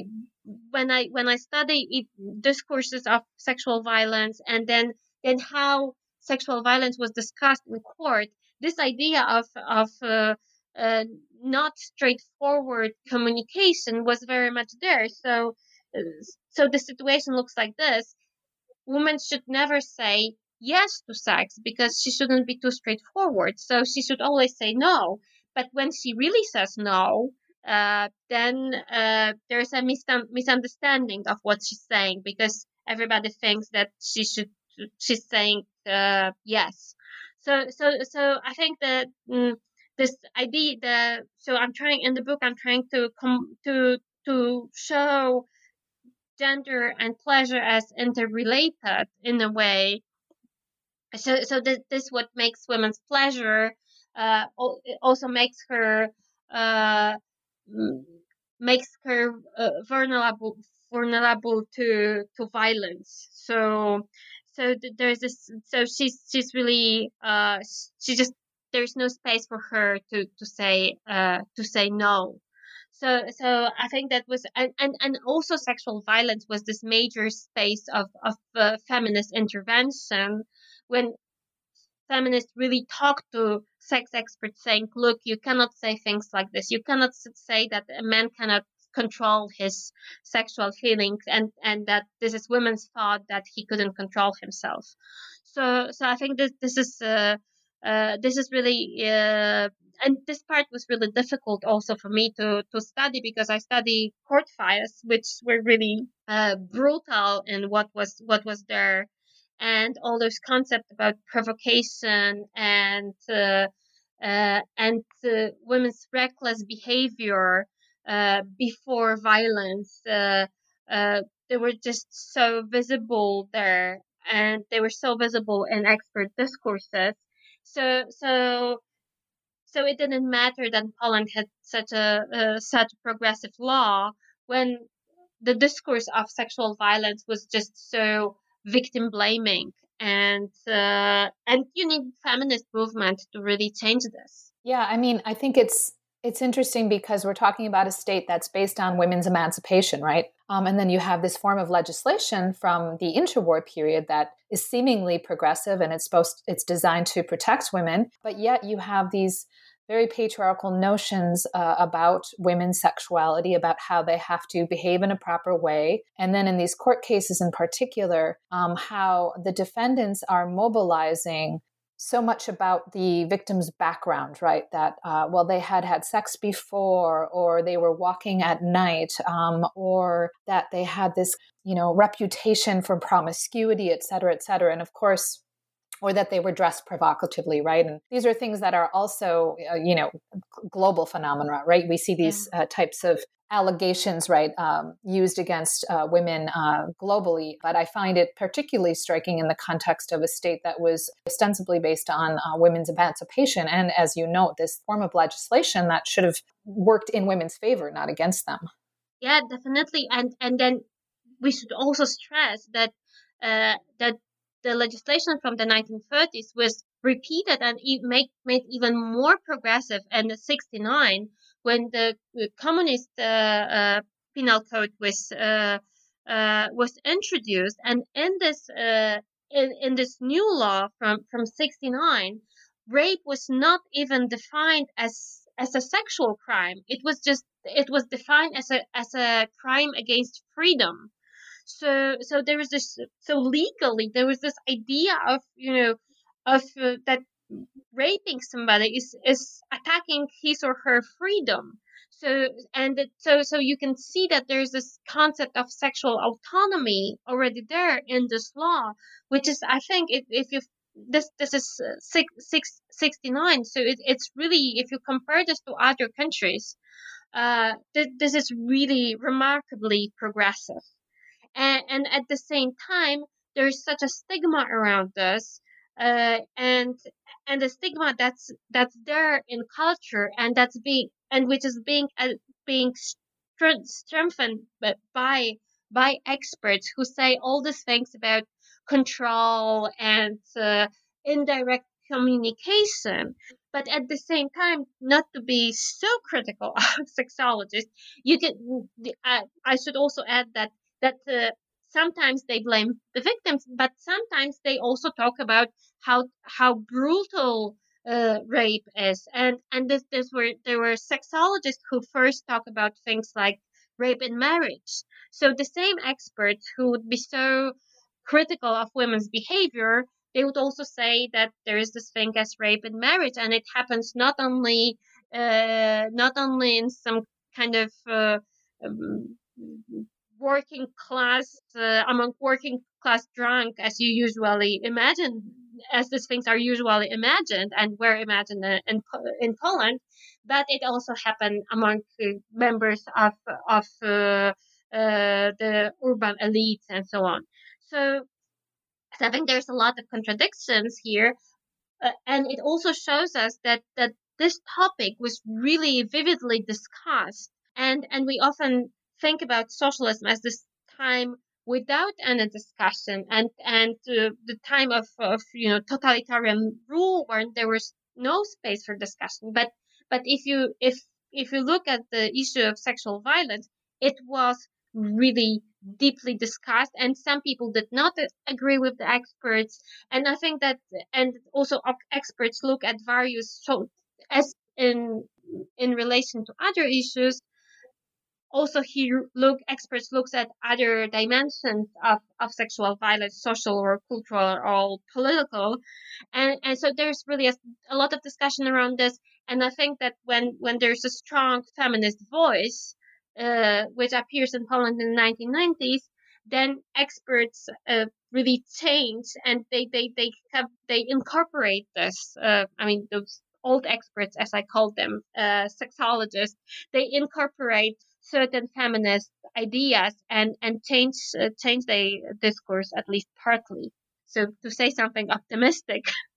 when I when I study discourses of sexual violence and then then how sexual violence was discussed in court, this idea of of uh, uh, not straightforward communication was very much there. So uh, so the situation looks like this: women should never say yes to sex because she shouldn't be too straightforward. So she should always say no. But when she really says no, uh, then uh, there's a mis- misunderstanding of what she's saying because everybody thinks that she should she's saying uh, yes. So so so I think that mm, this idea that so I'm trying in the book I'm trying to come to to show gender and pleasure as interrelated in a way. So so this this what makes women's pleasure uh, also makes her uh, makes her uh, vulnerable vulnerable to to violence. So so there's this so she's she's really uh she just there's no space for her to to say uh to say no. So so I think that was and and, and also sexual violence was this major space of of uh, feminist intervention when feminists really talk to sex experts saying, look, you cannot say things like this. You cannot say that a man cannot control his sexual feelings and, and that this is women's fault that he couldn't control himself. So, so I think this, this is, uh, uh, this is really, uh, and this part was really difficult also for me to, to study because I study court files, which were really, uh, brutal in what was, what was there and all those concepts about provocation and uh, uh, and uh, women's reckless behavior uh, before violence. Uh, they were just so visible there, and they were so visible in expert discourses. So so so it didn't matter that Poland had such a such progressive law when the discourse of sexual violence was just so victim blaming and uh, and you need feminist movement to really change this. Yeah i mean i think it's it's interesting because we're talking about a state that's based on women's emancipation right um, and then you have this form of legislation from the interwar period that is seemingly progressive and it's supposed it's designed to protect women but yet you have these very patriarchal notions uh, about women's sexuality, about how they have to behave in a proper way. And then in these court cases in particular, um, how the defendants are mobilizing so much about the victim's background, right? That, uh, well, they had had sex before, or they were walking at night, um, or that they had this, you know, reputation for promiscuity, et cetera, et cetera. And of course, or that they were dressed provocatively, right? And these are things that are also, uh, you know, global phenomena, right? We see these uh, types of allegations, right, um, used against uh, women uh, globally. But I find it particularly striking in the context of a state that was ostensibly based on uh, women's emancipation. And as you note, this form of legislation that should have worked in women's favor, not against them. Yeah, definitely. And and then we should also stress that uh, that the legislation from the 1930s was repeated and make, made even more progressive in the 69 when the communist uh, uh, penal code was uh, was introduced and in this in, in this new law from from 69 rape was not even defined as as a sexual crime. It was just it was defined as a as a crime against freedom. So so there was this so legally there was this idea of you know of uh, that raping somebody is is attacking his or her freedom. So and it, so so you can see that there's this concept of sexual autonomy already there in this law which is i think if, if you this this is six, six, 69 so it, it's really if you compare this to other countries uh, th- this is really remarkably progressive. And, and at the same time there's such a stigma around us uh, and and the stigma that's that's there in culture and that's being and which is being uh, being strengthened by by experts who say all these things about control and uh, indirect communication. But at the same time not to be so critical <laughs> of sexologists you can I, I should also add that that uh, sometimes they blame the victims but sometimes they also talk about how how brutal uh, rape is. And and this, this were there were sexologists who first talk about things like rape in marriage. So the same experts who would be so critical of women's behavior they would also say that there is this thing as rape in marriage, and it happens not only uh, not only in some kind of uh, um, working class uh, among working class drunk as you usually imagine as these things are usually imagined and were imagined in in Poland, but it also happened among members of of uh, uh, the urban elites and so on. So I think there's a lot of contradictions here, uh, and it also shows us that that this topic was really vividly discussed, and and we often think about socialism as this time without any discussion and and uh, the time of, of you know totalitarian rule where there was no space for discussion. But but if you if if you look at the issue of sexual violence it was really deeply discussed and some people did not agree with the experts. And i think that and also experts look at various so as in in relation to other issues also here look experts looks at other dimensions of, of sexual violence social or cultural or political and and so there's really a, a lot of discussion around this and i think that when when there's a strong feminist voice uh, which appears in Poland in the 1990s, then experts uh, really change and they they they have they incorporate this. Uh, I mean, those old experts, as I call them, uh, sexologists, they incorporate certain feminist ideas and and change uh, change the discourse at least partly. So to say something optimistic. <laughs>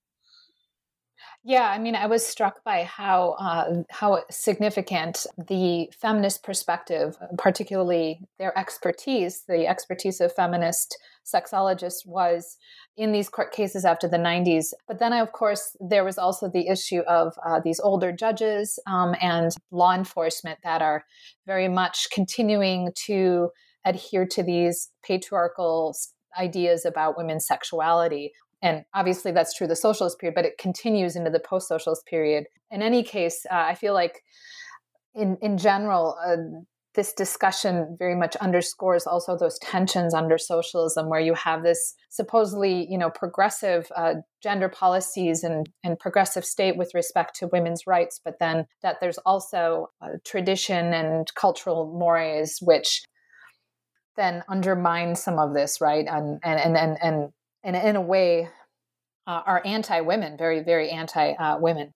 Yeah, I mean, I was struck by how uh, how significant the feminist perspective, particularly their expertise, the expertise of feminist sexologists, was in these court cases after the 90s. But then, of course, there was also the issue of uh, these older judges um, and law enforcement that are very much continuing to adhere to these patriarchal ideas about women's sexuality and obviously that's true the socialist period but it continues into the post-socialist period. In any case uh, i feel like in in general uh, this discussion very much underscores also those tensions under socialism where you have this supposedly you know progressive uh, gender policies and, and progressive state with respect to women's rights but then that there's also tradition and cultural mores which then undermine some of this right? And and and and, and and in a way uh, are anti-women, very, very anti-women.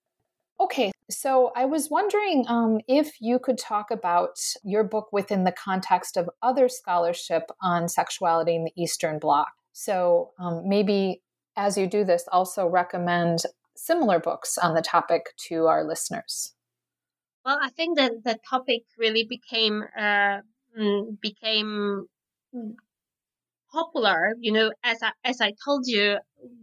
Okay, so I was wondering um, if you could talk about your book within the context of other scholarship on sexuality in the Eastern Bloc. So um, maybe as you do this, also recommend similar books on the topic to our listeners. Well, I think that the topic really became uh, mm, became popular. You know, as I, as I told you,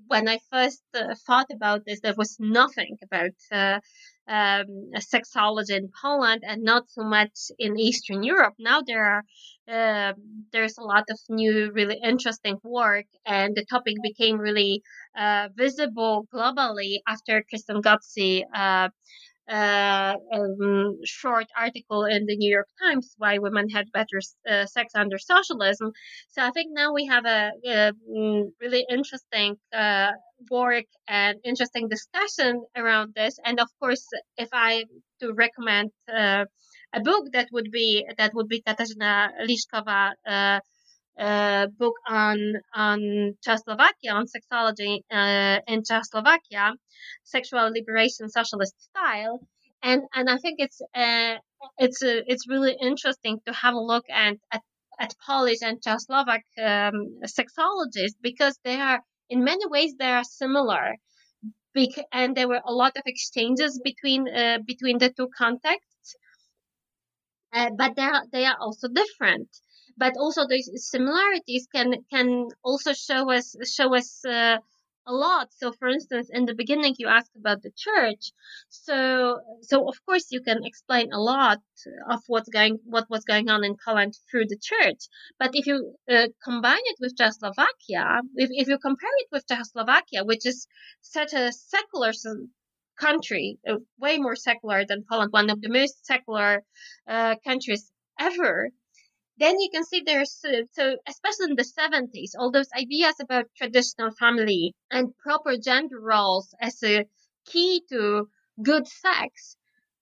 when I first uh, thought about this, there was nothing about uh, um, sexology in Poland and not so much in Eastern Europe. Now there are uh, there's a lot of new, really interesting work, and the topic became really uh, visible globally after Kristen Ghodsee uh, uh, um, short article in the New York Times why women had better uh, sex under socialism. So I think now we have a, a mm, really interesting uh, work and interesting discussion around this. And of course, if I to recommend uh, a book that would be that would be Katarzyna Lišková uh, book on on Czechoslovakia on sexology uh, in Czechoslovakia, sexual liberation socialist style, and and I think it's uh, it's uh, it's really interesting to have a look at at, at Polish and Czechoslovak um, sexologists because they are in many ways they are similar. Bec- and there were a lot of exchanges between uh, between the two contexts, uh, but they are they are also different but also these similarities can can also show us show us uh, a lot. So, for instance, in the beginning, you asked about the church. So, so of course, you can explain a lot of what's going, what was going on in Poland through the church. But if you uh, combine it with Czechoslovakia, if, if you compare it with Czechoslovakia, which is such a secular country, uh, way more secular than Poland, one of the most secular uh, countries ever, then you can see there's uh, so especially in the 70s all those ideas about traditional family and proper gender roles as a key to good sex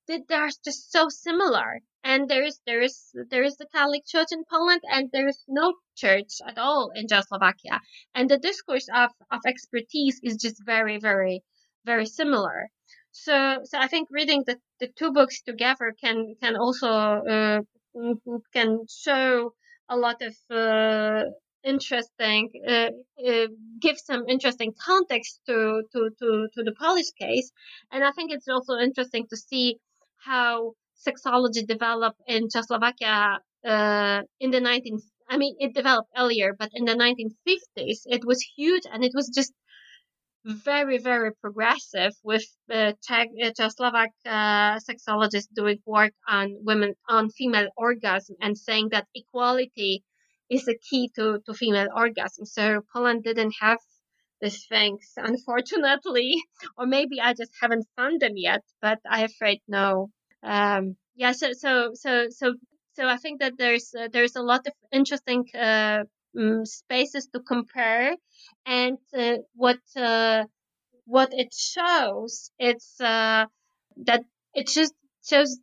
that they're just so similar. And there is there is there is the catholic church in poland and there is no church at all in czechoslovakia. And the discourse of, of expertise is just very very very similar. So so i think reading the, the two books together can can also uh, can show a lot of uh, interesting, uh, uh, give some interesting context to, to, to, to the Polish case. And I think it's also interesting to see how sexology developed in Czechoslovakia uh, in the 19th. I mean, it developed earlier, but in the 1950s, it was huge and it was just very, very progressive with uh, Czech, uh, Czechoslovak uh, sexologists doing work on women, on female orgasm and saying that equality is the key to, to female orgasm. So Poland didn't have these things, unfortunately, <laughs> or maybe I just haven't found them yet, but I'm afraid no. Um, yeah, so, so, so, so, so I think that there's, uh, there's a lot of interesting, uh, um, spaces to compare and uh, what uh, what it shows it's uh, that it just shows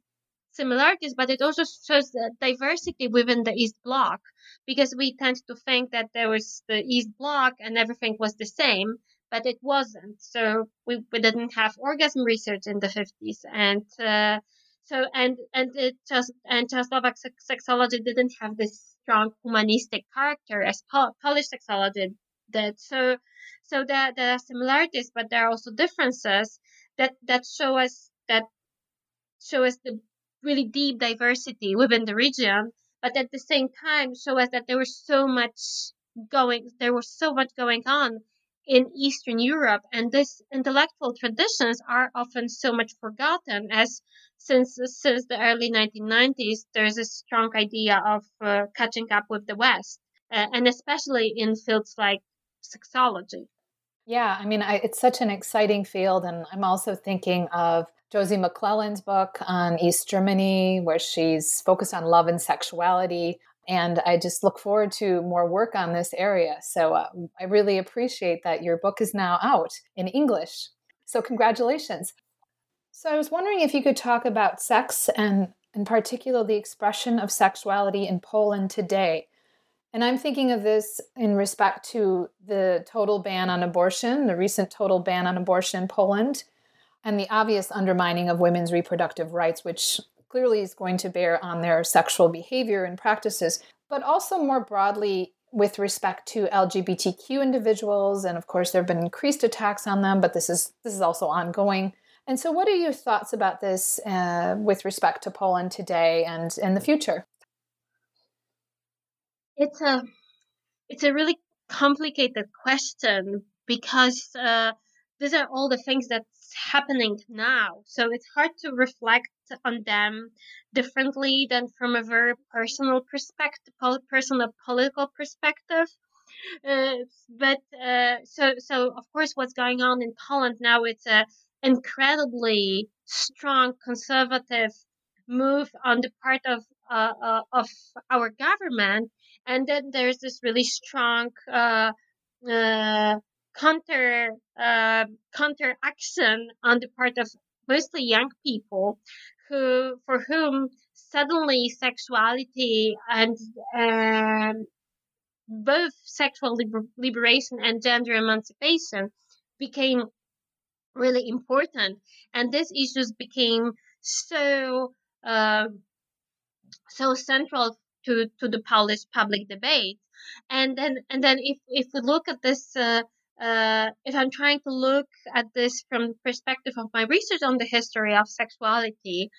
similarities but it also shows the diversity within the east bloc because we tend to think that there was the east bloc and everything was the same but it wasn't. So we, we didn't have orgasm research in the 50s and uh, so and and it just and Czechoslovak sexology didn't have this strong humanistic character as Polish sexology did. So, so there, there are similarities, but there are also differences that, that show us that show us the really deep diversity within the region, but at the same time show us that there was so much going, there was so much going on in Eastern Europe, and these intellectual traditions are often so much forgotten as since since the early 1990s, there's a strong idea of uh, catching up with the West, uh, and especially in fields like sexology. Yeah, I mean, I, it's such an exciting field, and I'm also thinking of Josie McLellan's book on East Germany, where she's focused on love and sexuality. And I just look forward to more work on this area. So uh, I really appreciate that your book is now out in English. So, congratulations. So I was wondering if you could talk about sex and, in particular, the expression of sexuality in Poland today. And I'm thinking of this in respect to the total ban on abortion, the recent total ban on abortion in Poland, and the obvious undermining of women's reproductive rights, which clearly is going to bear on their sexual behavior and practices, but also more broadly with respect to LGBTQ individuals. And of course, there have been increased attacks on them, but this is this is also ongoing. And so, what are your thoughts about this uh, with respect to Poland today and in the future? It's a it's a really complicated question because uh, these are all the things that's happening now. So it's hard to reflect on them differently than from a very personal perspective, personal political perspective. Uh, but uh, so so of course, what's going on in Poland now? It's a incredibly strong conservative move on the part of uh, uh, of our government, and then there's this really strong uh, uh counter uh, counter action on the part of mostly young people who for whom suddenly sexuality and um, both sexual liber- liberation and gender emancipation became really important. And these issues became so uh, so central to, to the Polish public debate. And then and then if, if we look at this uh, uh, if I'm trying to look at this from the perspective of my research on the history of sexuality,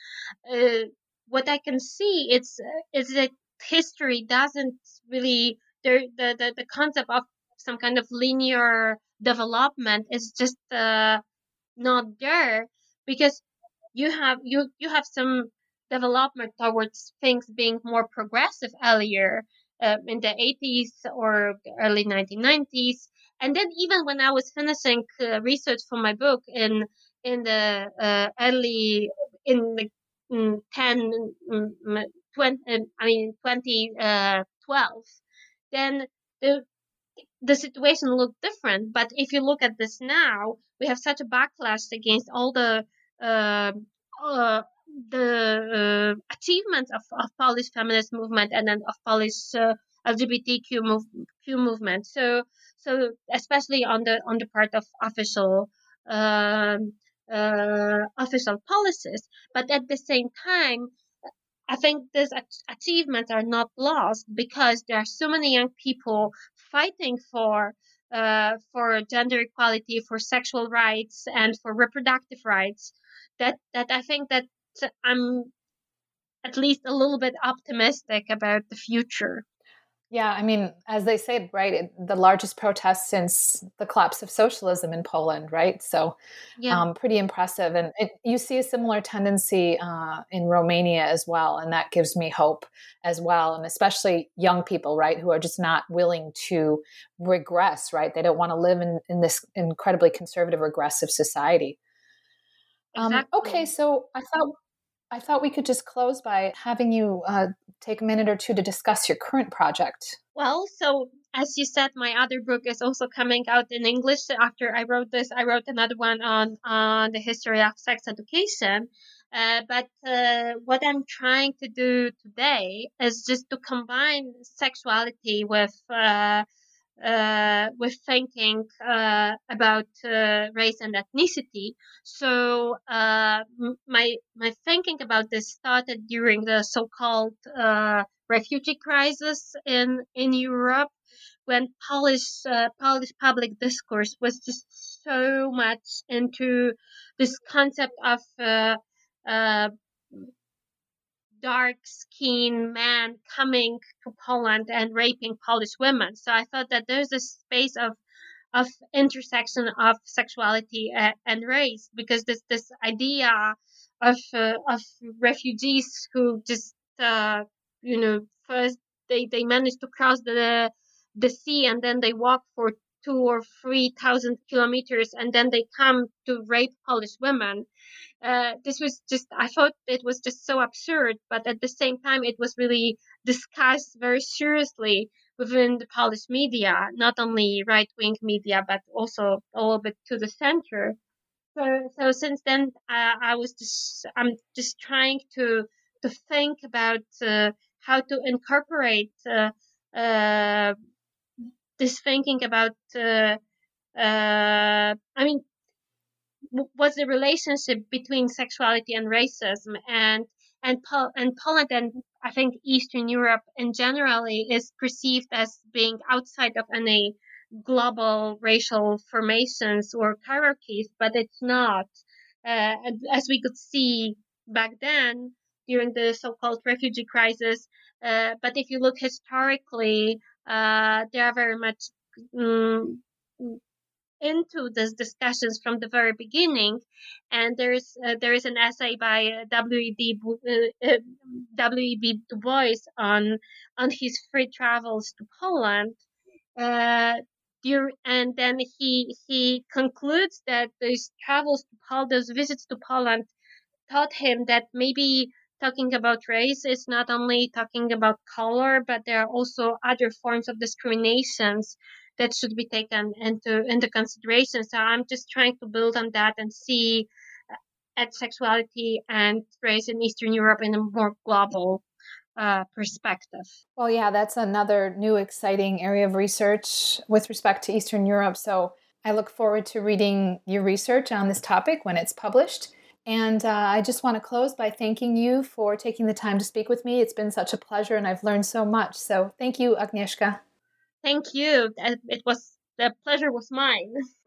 uh, what I can see is is that history doesn't really the, the, the concept of some kind of linear development is just uh, not there because you have you you have some development towards things being more progressive earlier uh, in the 80s or early 1990s and then even when i was finishing uh, research for my book in in the uh, early in the mm, 10 mm, 20 i mean 2012 uh, then the the situation looked different but if you look at this now we have such a backlash against all the uh, uh, the uh, achievements of, of Polish feminist movement and then of Polish uh, LGBTQ move, Q movement. So so especially on the on the part of official um, uh, official policies, but at the same time. I think these achievements are not lost because there are so many young people fighting for uh, for gender equality, for sexual rights, and for reproductive rights. That that I think that I'm at least a little bit optimistic about the future. Yeah, I mean, as they say, right, it, the largest protest since the collapse of socialism in Poland, right? So, yeah. um, pretty impressive. And it, you see a similar tendency uh, in Romania as well. And that gives me hope as well. And especially young people, right, who are just not willing to regress, right? They don't want to live in, in this incredibly conservative, regressive society. Exactly. Um, okay, so I thought I thought we could just close by having you uh, take a minute or two to discuss your current project. Well, so as you said, my other book is also coming out in English. After I wrote this, I wrote another one on on the history of sex education. Uh, but uh, what I'm trying to do today is just to combine sexuality with uh, with thinking uh, about uh, race and ethnicity. So uh, my my thinking about this started during the so-called uh, refugee crisis in in Europe, when Polish uh, Polish public discourse was just so much into this concept of dark skinned man coming to Poland and raping Polish women. So I thought that there's a space of of intersection of sexuality and race because this this idea of uh, of refugees who just uh, you know first they they manage to cross the the sea and then they walk for two or three thousand kilometers and then they come to rape Polish women uh, this was just I thought it was just so absurd, but at the same time it was really discussed very seriously within the Polish media, not only right wing media but also a little bit to the center. So so since then uh, I was just I'm just trying to to think about uh, how to incorporate uh, uh, this thinking about uh, I mean was the relationship between sexuality and racism and and Pol- and Poland and I think Eastern Europe in generally is perceived as being outside of any global racial formations or hierarchies, but it's not. Uh, as we could see back then during the so-called refugee crisis, uh, but if you look historically, uh, they are very much um, into these discussions from the very beginning. And there's uh, there is an essay by uh, W.E.B. Uh, uh W.E.B. Du Bois on on his free travels to Poland. Uh, and then he he concludes that those travels to Poland, those visits to Poland, taught him that maybe talking about race is not only talking about color, but there are also other forms of discriminations that should be taken into into consideration. So I'm just trying to build on that and see uh, at sexuality and race in Eastern Europe in a more global uh, perspective. Well, yeah, that's another new exciting area of research with respect to Eastern Europe. So I look forward to reading your research on this topic when it's published. And uh, I just want to close by thanking you for taking the time to speak with me. It's been such a pleasure and I've learned so much. So thank you, Agnieszka. Thank you. It was the pleasure was mine. <laughs>